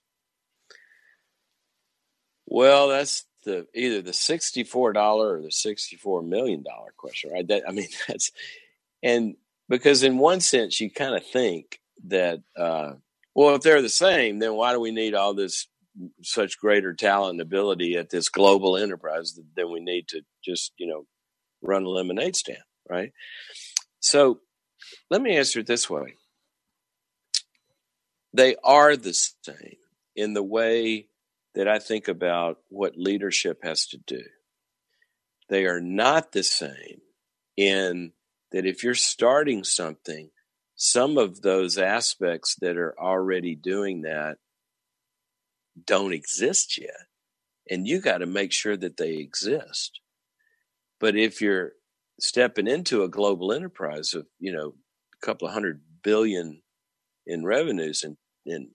Well, that's the either the sixty-four dollar or the sixty-four million dollar question, right? That I mean, that's and because in one sense you kind of think that uh, well, if they're the same, then why do we need all this such greater talent and ability at this global enterprise than we need to just you know run a lemonade stand, right? So let me answer it this way: they are the same in the way that I think about what leadership has to do. They are not the same in that if you're starting something, some of those aspects that are already doing that don't exist yet. And you got to make sure that they exist. But if you're stepping into a global enterprise of, you know, a couple of hundred billion in revenues and, and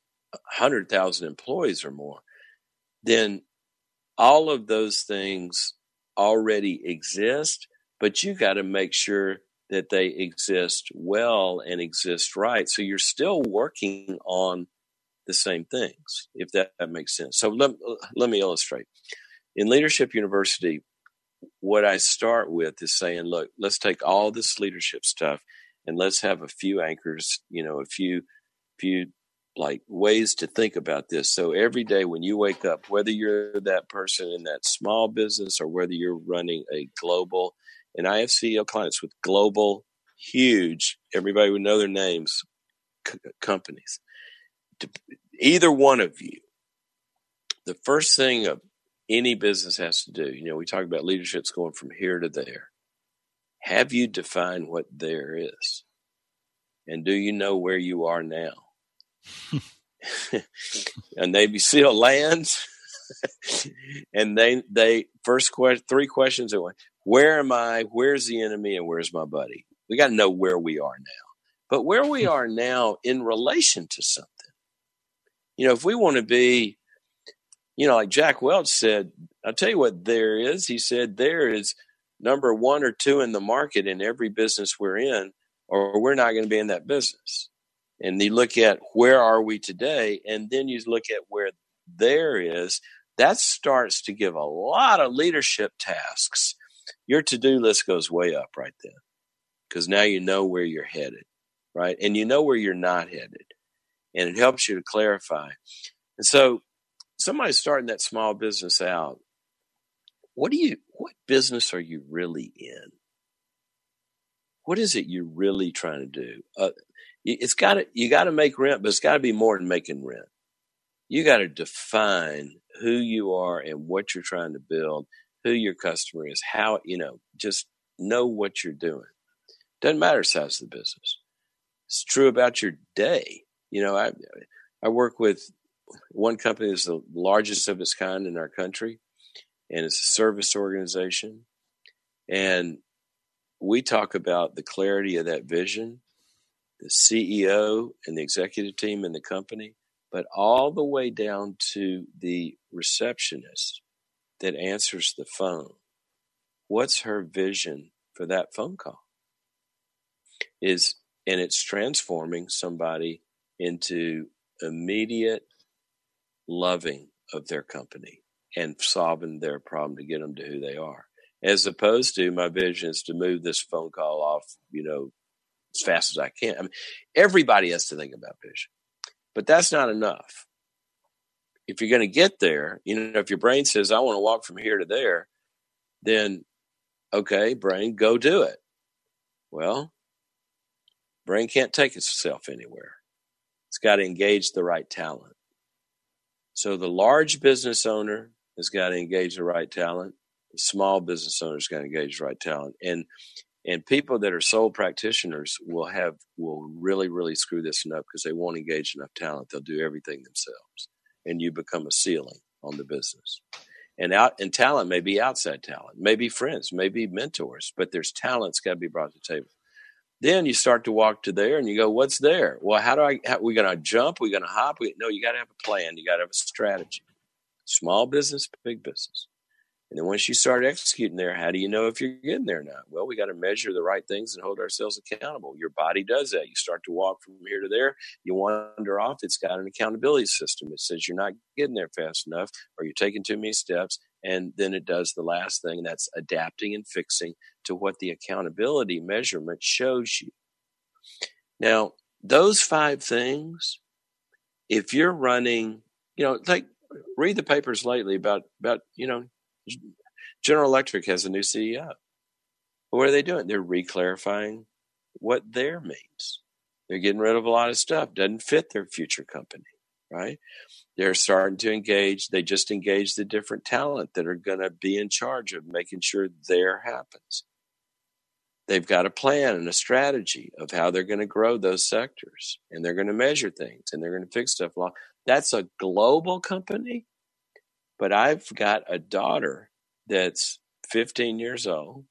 100,000 employees or more, then all of those things already exist, but you got to make sure that they exist well and exist right. So you're still working on the same things, if that, that makes sense. So let, let me illustrate. In Leadership University, what I start with is saying, look, let's take all this leadership stuff and let's have a few anchors, you know, a few few like ways to think about this. So every day when you wake up, whether you're that person in that small business or whether you're running a global, and I have CEO clients with global, huge, everybody would know their names, c- companies. Either one of you, the first thing of any business has to do, you know, we talk about leadership's going from here to there. Have you defined what there is? And do you know where you are now? and Navy SEAL lands, and they they first question three questions at one. Where am I? Where's the enemy? And where's my buddy? We got to know where we are now. But where we hmm. are now in relation to something. You know, if we want to be, you know, like Jack Welch said, I'll tell you what there is. He said there is number one or two in the market in every business we're in, or we're not going to be in that business and you look at where are we today and then you look at where there is that starts to give a lot of leadership tasks. Your to-do list goes way up right then because now you know where you're headed right? And you know where you're not headed and it helps you to clarify. And so somebody starting that small business out what do you what business are you really in? What is it you're really trying to do? Uh, it's got to you got to make rent, but it's got to be more than making rent. You got to define who you are and what you're trying to build, who your customer is, how you know, just know what you're doing. Doesn't matter size of the business. It's true about your day. You know, I I work with one company that's the largest of its kind in our country, and it's a service organization. And we talk about the clarity of that vision the CEO and the executive team in the company, but all the way down to the receptionist that answers the phone. What's her vision for that phone call? Is and it's transforming somebody into immediate loving of their company and solving their problem to get them to who they are. As opposed to my vision is to move this phone call off, you know, as fast as I can. I mean, everybody has to think about vision, but that's not enough. If you're going to get there, you know, if your brain says, I want to walk from here to there, then okay, brain, go do it. Well, brain can't take itself anywhere. It's got to engage the right talent. So the large business owner has got to engage the right talent. The small business owner has got to engage the right talent. And and people that are sole practitioners will have will really really screw this up because they won't engage enough talent they'll do everything themselves and you become a ceiling on the business and out and talent may be outside talent maybe friends maybe mentors but there's talent's got to be brought to the table then you start to walk to there and you go, what's there? Well, how do I, how, we to jump? we to hop? We, no, you got to have a plan. You got to have a strategy. Small business, big business. And then once you start executing there, how do you know if you're getting there or not? Well, we got to measure the right things and hold ourselves accountable. Your body does that. You start to walk from here to there, you wander off. It's got an accountability system. It says you're not getting there fast enough or you're taking too many steps. And then it does the last thing, and that's adapting and fixing to what the accountability measurement shows you. Now, those five things, if you're running, you know, like read the papers lately about about you know General Electric has a new CEO. What are they doing? They're reclarifying what there means. They're getting rid of a lot of stuff. Doesn't fit their future company, right? They're starting to engage. They just engage the different talent that are going to be in charge of making sure there happens. They've got a plan and a strategy of how they're going to grow those sectors, and they're going to measure things and they're going to fix stuff. That's a global company but I've got a daughter that's 15 years old.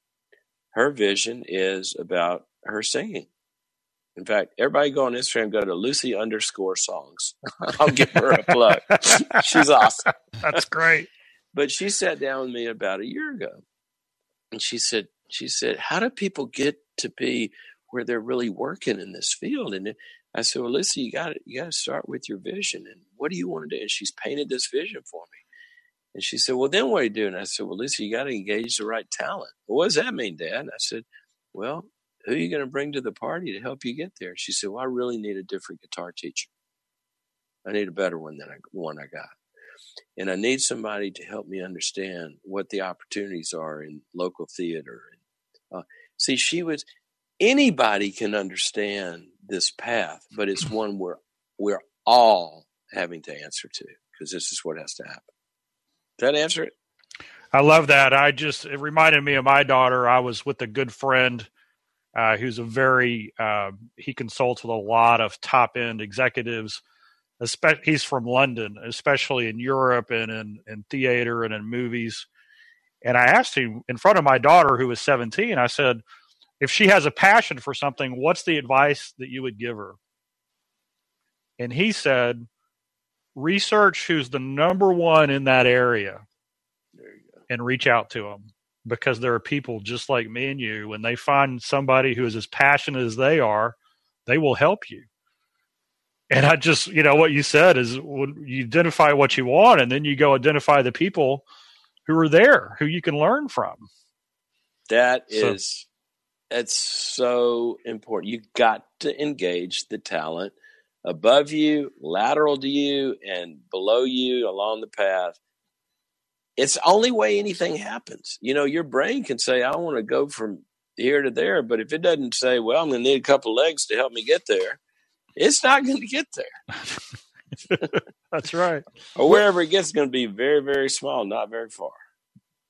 Her vision is about her singing. In fact, everybody go on Instagram, go to Lucy underscore songs. I'll give her a plug. She's awesome. That's great. But she sat down with me about a year ago and she said, she said, how do people get to be where they're really working in this field? And I said, well, Lucy, you got you got to start with your vision. And what do you want to do? And she's painted this vision for me. And she said, Well, then what do you do? And I said, Well, Lisa, you got to engage the right talent. Well, what does that mean, Dad? And I said, Well, who are you going to bring to the party to help you get there? She said, Well, I really need a different guitar teacher. I need a better one than I, one I got. And I need somebody to help me understand what the opportunities are in local theater. Uh, see, she was, anybody can understand this path, but it's one where we're all having to answer to because this is what has to happen. That answer it? I love that. I just it reminded me of my daughter. I was with a good friend uh, who's a very uh, he consults with a lot of top end executives. Especially, he's from London, especially in Europe and in, in theater and in movies. And I asked him in front of my daughter, who was 17, I said, if she has a passion for something, what's the advice that you would give her? And he said, research who's the number one in that area and reach out to them because there are people just like me and you when they find somebody who is as passionate as they are they will help you. And i just you know what you said is when you identify what you want and then you go identify the people who are there who you can learn from. That is so, it's so important. You got to engage the talent above you, lateral to you, and below you along the path. It's the only way anything happens. You know, your brain can say, I want to go from here to there, but if it doesn't say, well, I'm going to need a couple legs to help me get there, it's not going to get there. That's right. or wherever it gets, going to be very, very small, not very far.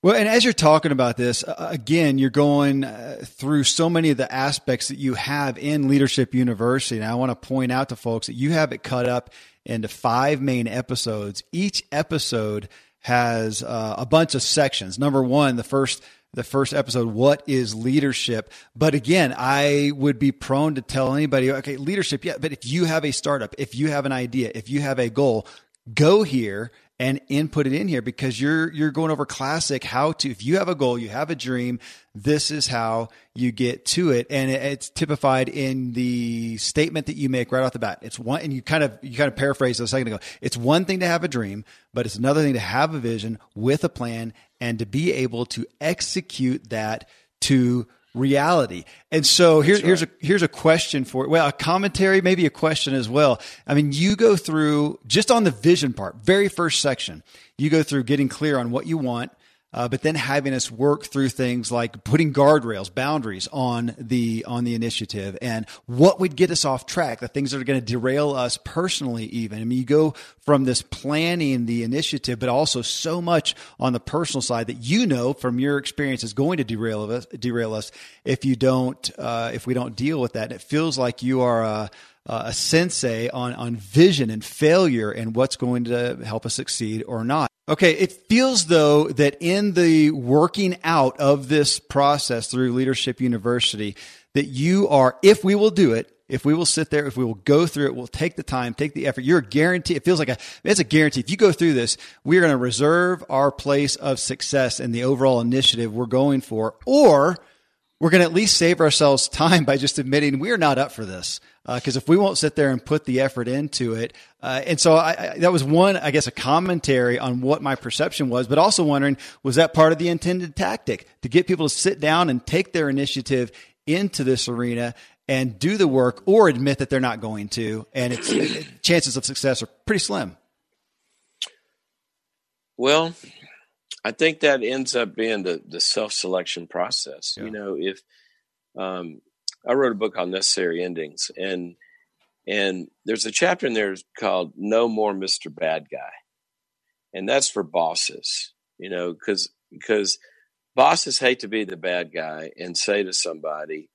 Well, and as you're talking about this, uh, again, you're going uh, through so many of the aspects that you have in Leadership University. And I want to point out to folks that you have it cut up into five main episodes. Each episode has uh, a bunch of sections. Number one, the first the first episode, what is leadership? But again, I would be prone to tell anybody, okay, leadership, yeah, but if you have a startup, if you have an idea, if you have a goal, go here and input it in here because you're you're going over classic how to if you have a goal you have a dream this is how you get to it. And it's typified in the statement that you make right off the bat. It's one and you kind of you kind of paraphrase a second ago. It's one thing to have a dream but it's another thing to have a vision with a plan and to be able to execute that to reality. And so here, right. here's a here's a question for well, a commentary, maybe a question as well. I mean, you go through just on the vision part, very first section, you go through getting clear on what you want, uh, but then having us work through things like putting guardrails, boundaries on the on the initiative, and what would get us off track, the things that are going to derail us personally. Even I mean, you go from this planning the initiative, but also so much on the personal side that you know from your experience is going to derail us. Derail us if you don't uh, if we don't deal with that. And it feels like you are a a sensei on, on vision and failure and what's going to help us succeed or not. Okay, it feels though that in the working out of this process through Leadership University, that you are, if we will do it, if we will sit there, if we will go through it, we'll take the time, take the effort. You're a guarantee. It feels like a, it's a guarantee. If you go through this, we're going to reserve our place of success in the overall initiative we're going for, or we're going to at least save ourselves time by just admitting we're not up for this. Because uh, if we won't sit there and put the effort into it, uh, and so I, I, that was one, I guess, a commentary on what my perception was, but also wondering was that part of the intended tactic to get people to sit down and take their initiative into this arena and do the work, or admit that they're not going to, and its chances of success are pretty slim. Well, I think that ends up being the, the self selection process. Yeah. You know, if um, I wrote a book called Necessary Endings, and and there's a chapter in there called No More Mr. Bad Guy, and that's for bosses. You know, because because bosses hate to be the bad guy and say to somebody,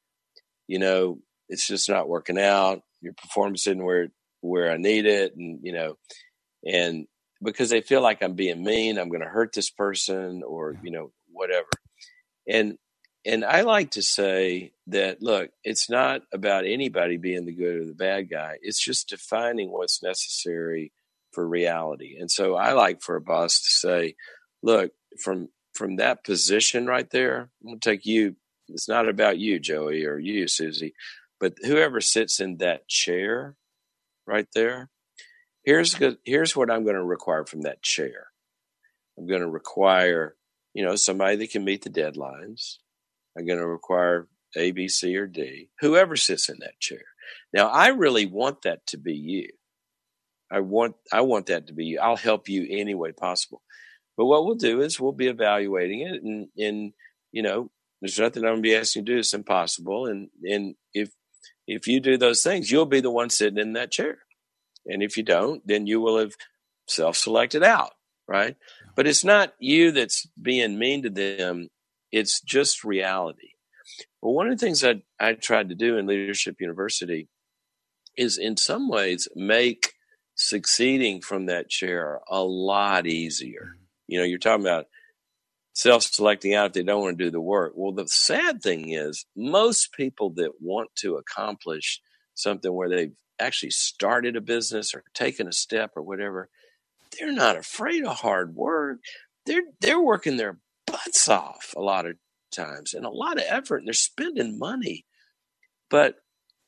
you know, it's just not working out. Your performance isn't where where I need it, and you know, and because they feel like I'm being mean, I'm going to hurt this person or, you know, whatever. And, and I like to say that, look, it's not about anybody being the good or the bad guy. It's just defining what's necessary for reality. And so I like for a boss to say, look, from, from that position right there, I'm going to take you. It's not about you, Joey, or you, Susie, but whoever sits in that chair right there, here's here's what I'm going to require from that chair. I'm going to require, you know, somebody that can meet the deadlines. I'm going to require A, B, C, or D, whoever sits in that chair. Now, I really want that to be you. I want I want that to be you. I'll help you any way possible. But what we'll do is we'll be evaluating it, and and you know, there's nothing I'm going to be asking you to do. It's impossible. And and if if you do those things, you'll be the one sitting in that chair. And if you don't, then you will have self selected out, right? But it's not you that's being mean to them, it's just reality. Well, one of the things I, I tried to do in Leadership University is, in some ways, make succeeding from that chair a lot easier. Mm-hmm. You know, you're talking about self selecting out if they don't want to do the work. Well, the sad thing is, most people that want to accomplish something where they've actually started a business or taken a step or whatever, they're not afraid of hard work. They're they're working their butts off a lot of times and a lot of effort and they're spending money. But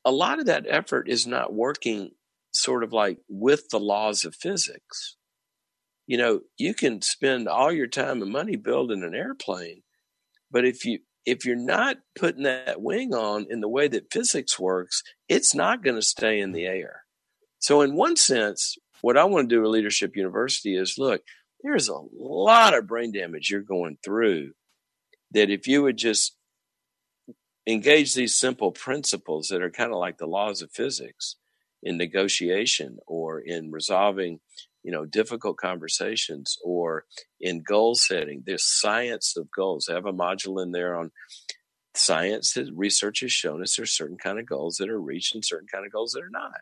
a lot of that effort is not working sort of like with the laws of physics. You know, you can spend all your time and money building an airplane, but if you if you're not putting that wing on in the way that physics works, it's not going to stay in the air. So, in one sense, what I want to do at Leadership University is look, there's a lot of brain damage you're going through that if you would just engage these simple principles that are kind of like the laws of physics in negotiation or in resolving you know difficult conversations or in goal setting there's science of goals. I have a module in there on science research has shown us there's certain kind of goals that are reached and certain kind of goals that are not.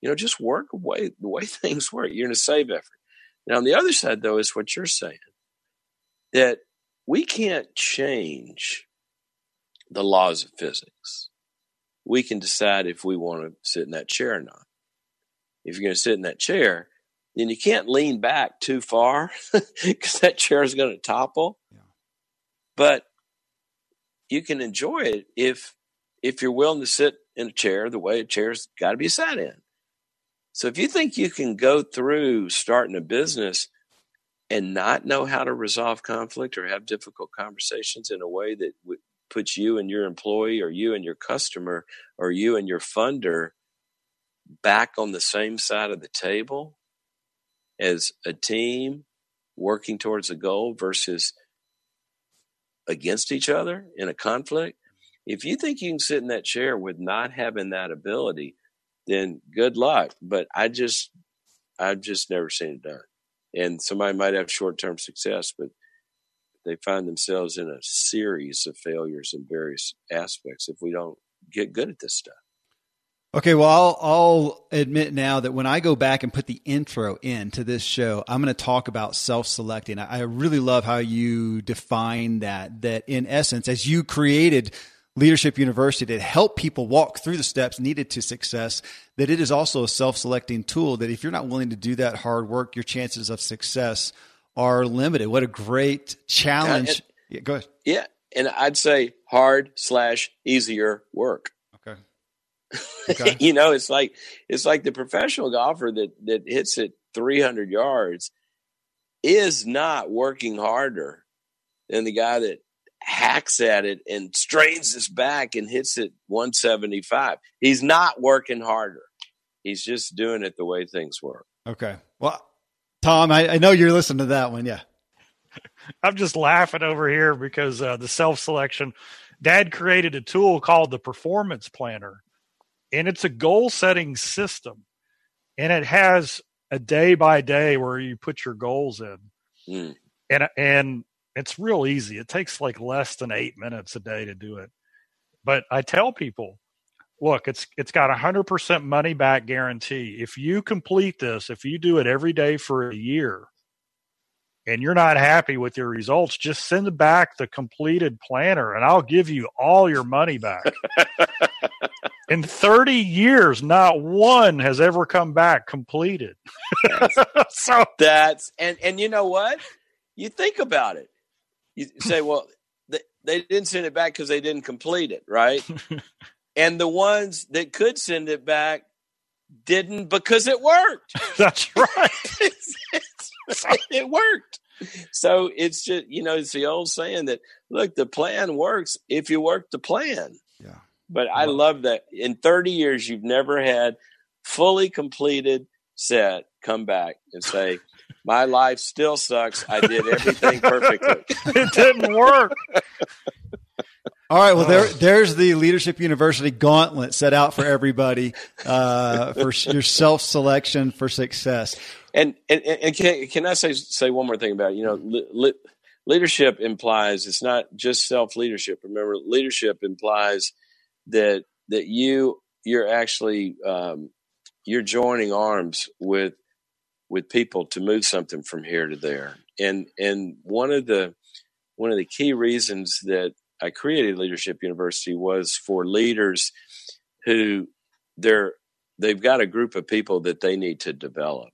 You know just work away the way things work. You're going to save effort. Now on the other side though is what you're saying that we can't change the laws of physics. We can decide if we want to sit in that chair or not. If you're going to sit in that chair then you can't lean back too far because that chair is going to topple. Yeah. But you can enjoy it if if you're willing to sit in a chair the way a chair's got to be sat in. So if you think you can go through starting a business and not know how to resolve conflict or have difficult conversations in a way that would put you and your employee or you and your customer or you and your funder back on the same side of the table as a team working towards a goal versus against each other in a conflict, if you think you can sit in that chair with not having that ability, then good luck. But I just, I've just never seen it done. And somebody might have short term success, but they find themselves in a series of failures in various aspects if we don't get good at this stuff. Okay, well, I'll, I'll admit now that when I go back and put the intro in to this show, I'm going to talk about self-selecting. I really love how you define that. That in essence, as you created Leadership University to help people walk through the steps needed to success, that it is also a self selecting tool that if you're not willing to do that hard work, your chances of success are limited. What a great challenge. And, yeah, go ahead. Yeah. And I'd say hard slash easier work. Okay. okay. you know, it's like it's like the professional golfer that that hits it 300 yards is not working harder than the guy that hacks at it and strains his back and hits it 175. He's not working harder. He's just doing it the way things work. Okay. Well, Tom, I, I know you're listening to that one. Yeah. I'm just laughing over here because uh, the self selection. Dad created a tool called the Performance Planner, and it's a goal setting system, and it has a day by day where you put your goals in, mm. and and it's real easy. It takes like less than eight minutes a day to do it. But I tell people, look, it's it's got a hundred percent money back guarantee. If you complete this, if you do it every day for a year, and you're not happy with your results, just send back the completed planner and I'll give you all your money back. In 30 years, not one has ever come back completed. so that's and and you know what? You think about it. You say, well, they, they didn't send it back because they didn't complete it, right? and the ones that could send it back didn't because it worked. That's right. it worked. So it's just, you know, it's the old saying that, look, the plan works if you work the plan. Yeah. But I love that in 30 years, you've never had fully completed set come back and say, my life still sucks. I did everything perfectly. it didn't work. All right. Well, there, there's the Leadership University gauntlet set out for everybody uh, for your self selection for success. And and, and can, can, I say say one more thing about it? you know li, leadership implies it's not just self leadership. Remember, leadership implies that that you you're actually um, you're joining arms with with people to move something from here to there. And and one of the one of the key reasons that I created Leadership University was for leaders who they're they've got a group of people that they need to develop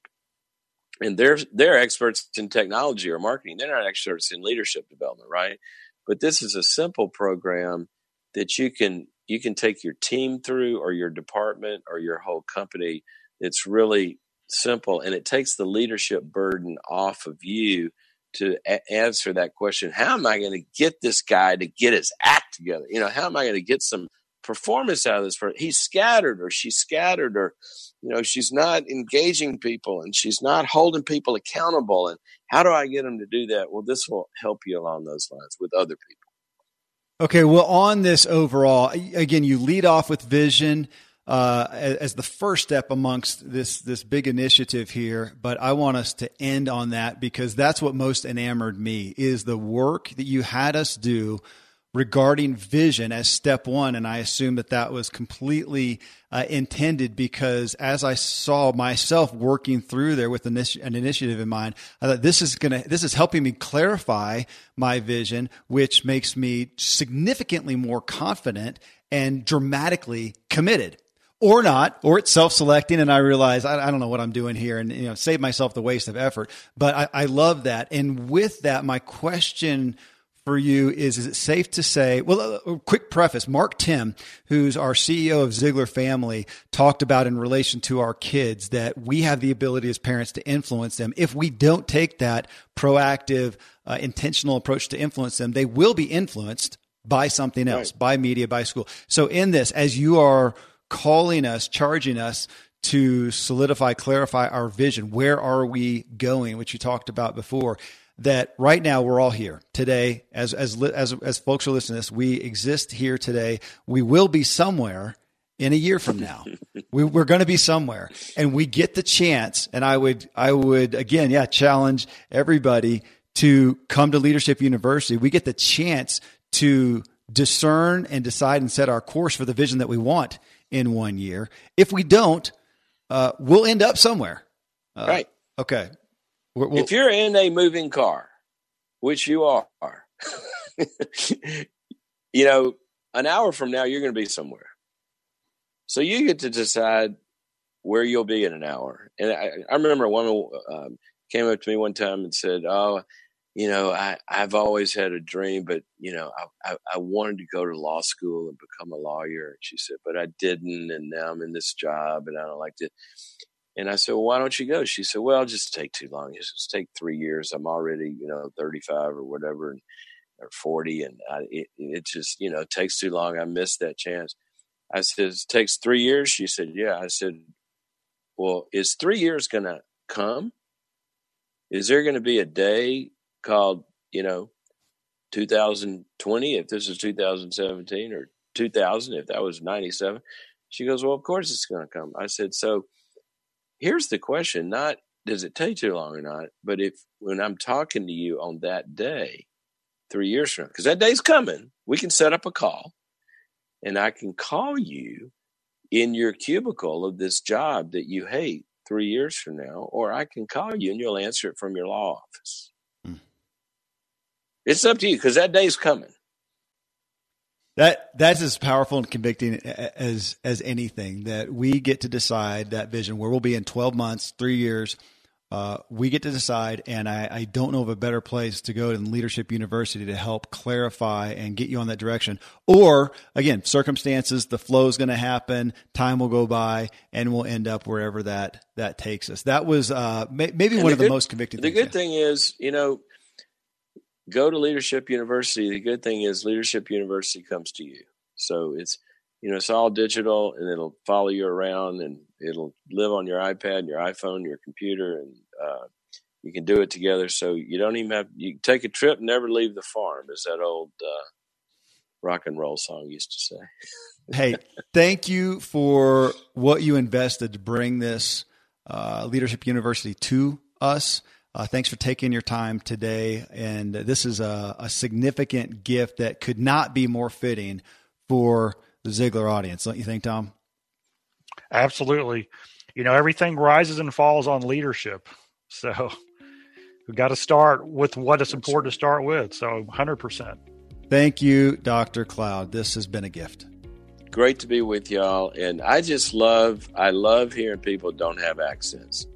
and they're they're experts in technology or marketing. They're not experts in leadership development, right? But this is a simple program that you can you can take your team through or your department or your whole company. It's really simple and it takes the leadership burden off of you to a- answer that question. How am I going to get this guy to get his act together? You know, how am I going to get some performance out of this person. He's scattered or she's scattered or, you know, she's not engaging people and she's not holding people accountable. And how do I get them to do that? Well, this will help you along those lines with other people. Okay. Well, on this overall, again, you lead off with vision. Uh, as the first step amongst this this big initiative here, but I want us to end on that because that's what most enamored me is the work that you had us do regarding vision as step one. And I assume that that was completely uh, intended because as I saw myself working through there with an, an initiative in mind, I thought this is going to, this is helping me clarify my vision, which makes me significantly more confident and dramatically committed or not, or it's self-selecting. And I realize I, I, don't know what I'm doing here and, you know, save myself the waste of effort. But I, I love that. And with that, my question for you is is it safe to say well a uh, quick preface. Mark Timm who's our ceo of Ziglar family talked about in relation to our kids that we have the ability as parents to influence them. If we don't take that proactive uh, intentional approach to influence them they will be influenced by something else right. by media by school. So in this as you are calling us charging us to solidify clarify our vision where are we going which you talked about before that right now we're all here today. As as as as folks are listening to this we exist here today. We will be somewhere in a year from now. We, we're going to be somewhere. And we get the chance and i would i would again yeah challenge everybody to come to leadership university. We get the chance to discern and decide and set our course for the vision that we want in one year. If we don't uh, we'll end up somewhere. Uh, right. okay we're, we're, if you're in a moving car, which you are, you know, an hour from now, you're going to be somewhere. So you get to decide where you'll be in an hour. And I, I remember woman um, came up to me one time and said, "Oh, you know, I, I've always had a dream, but you know, I, I, I wanted to go to law school and become a lawyer." And she said, "But I didn't, and now I'm in this job, and I don't like it." And I said, well, why don't you go? She said, well, just take too long. Just take three years. I'm already, you know, 35 or whatever, and, or 40. And I, it, it just, you know, takes too long. I missed that chance. I said, it takes three years. She said, yeah. I said, well, is three years going to come? Is there going to be a day called, you know, 2020 if this is 2017 or 2000 if that was 97? She goes, well, of course it's going to come. I said, so here's the question not does it take too long or not, but if when I'm talking to you on that day, three years from now, because that day's coming, we can set up a call and I can call you in your cubicle of this job that you hate three years from now, or I can call you and you'll answer it from your law office. Hmm. It's up to you because that day's coming. That that's as powerful and convicting as as anything that we get to decide that vision where we'll be in 12 months, three years. Uh, we get to decide, and I, I, don't know of a better place to go than Leadership University to help clarify and get you on that direction. Or again, circumstances, the flow is going to happen, time will go by, and we'll end up wherever that that takes us. That was uh, may, maybe and one the of good, the most convicting. Things. The things, good thing is, you know, go to Leadership University. The good thing is Leadership University comes to you. So it's you know it's all digital and it'll follow you around and it'll live on your iPad, your iPhone, your computer, and uh, you can do it together. So you don't even have you take a trip, never leave the farm, as that old uh, rock and roll song used to say. hey, thank you for what you invested to bring this uh, Leadership University to us. Uh, thanks for taking your time today. And this is a, a, significant gift that could not be more fitting for the Ziglar audience, don't you think, Tom? Absolutely. You know, everything rises and falls on leadership. So we've got to start with what is important to start with. So 100%. Thank you, Dr. Cloud. This has been a gift. Great to be with y'all. And I just love, I love hearing people don't have accents.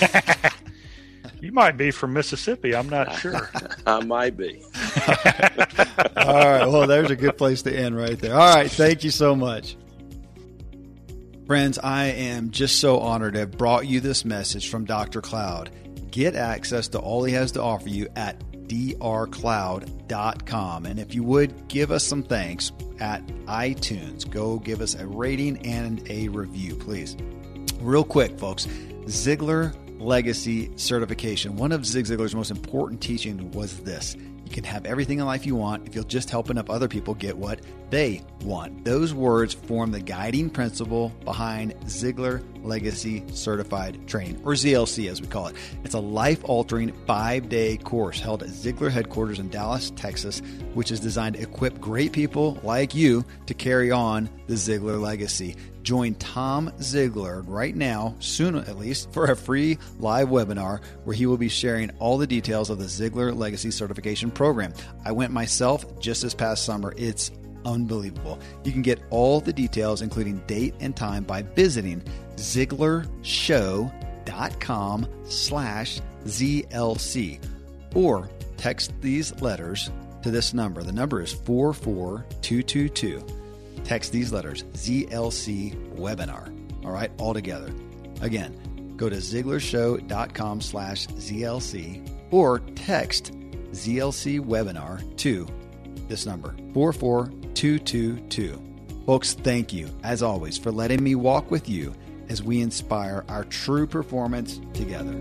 You might be from Mississippi. I'm not sure. I might be. All right. Well, there's a good place to end right there. All right. Thank you so much. Friends, I am just so honored to have brought you this message from Dr. Cloud. Get access to all he has to offer you at drcloud.com. And if you would give us some thanks at iTunes, go give us a rating and a review, please. Real quick, folks, Ziglar legacy certification. One of Zig Ziglar's most important teachings was this you can have everything in life you want if you'll just help enough other people get what they want. Those words form the guiding principle behind Ziglar Legacy Certified Training, or ZLC as we call it. It's a life altering five day course held at Ziglar headquarters in Dallas, Texas, which is designed to equip great people like you to carry on the Ziglar legacy. Join Tom Ziglar right now, soon at least, for a free live webinar where he will be sharing all the details of the Ziglar Legacy Certification Program. I went myself just this past summer. It's unbelievable. You can get all the details, including date and time, by visiting ZiglarShow.com slash ZLC or text these letters to this number. The number is 44222. Text these letters ZLC webinar. All right, all together. Again, go to ZiglarShow.com slash ZLC or text ZLC webinar to this number 44222. Folks, thank you, as always, for letting me walk with you as we inspire our true performance together.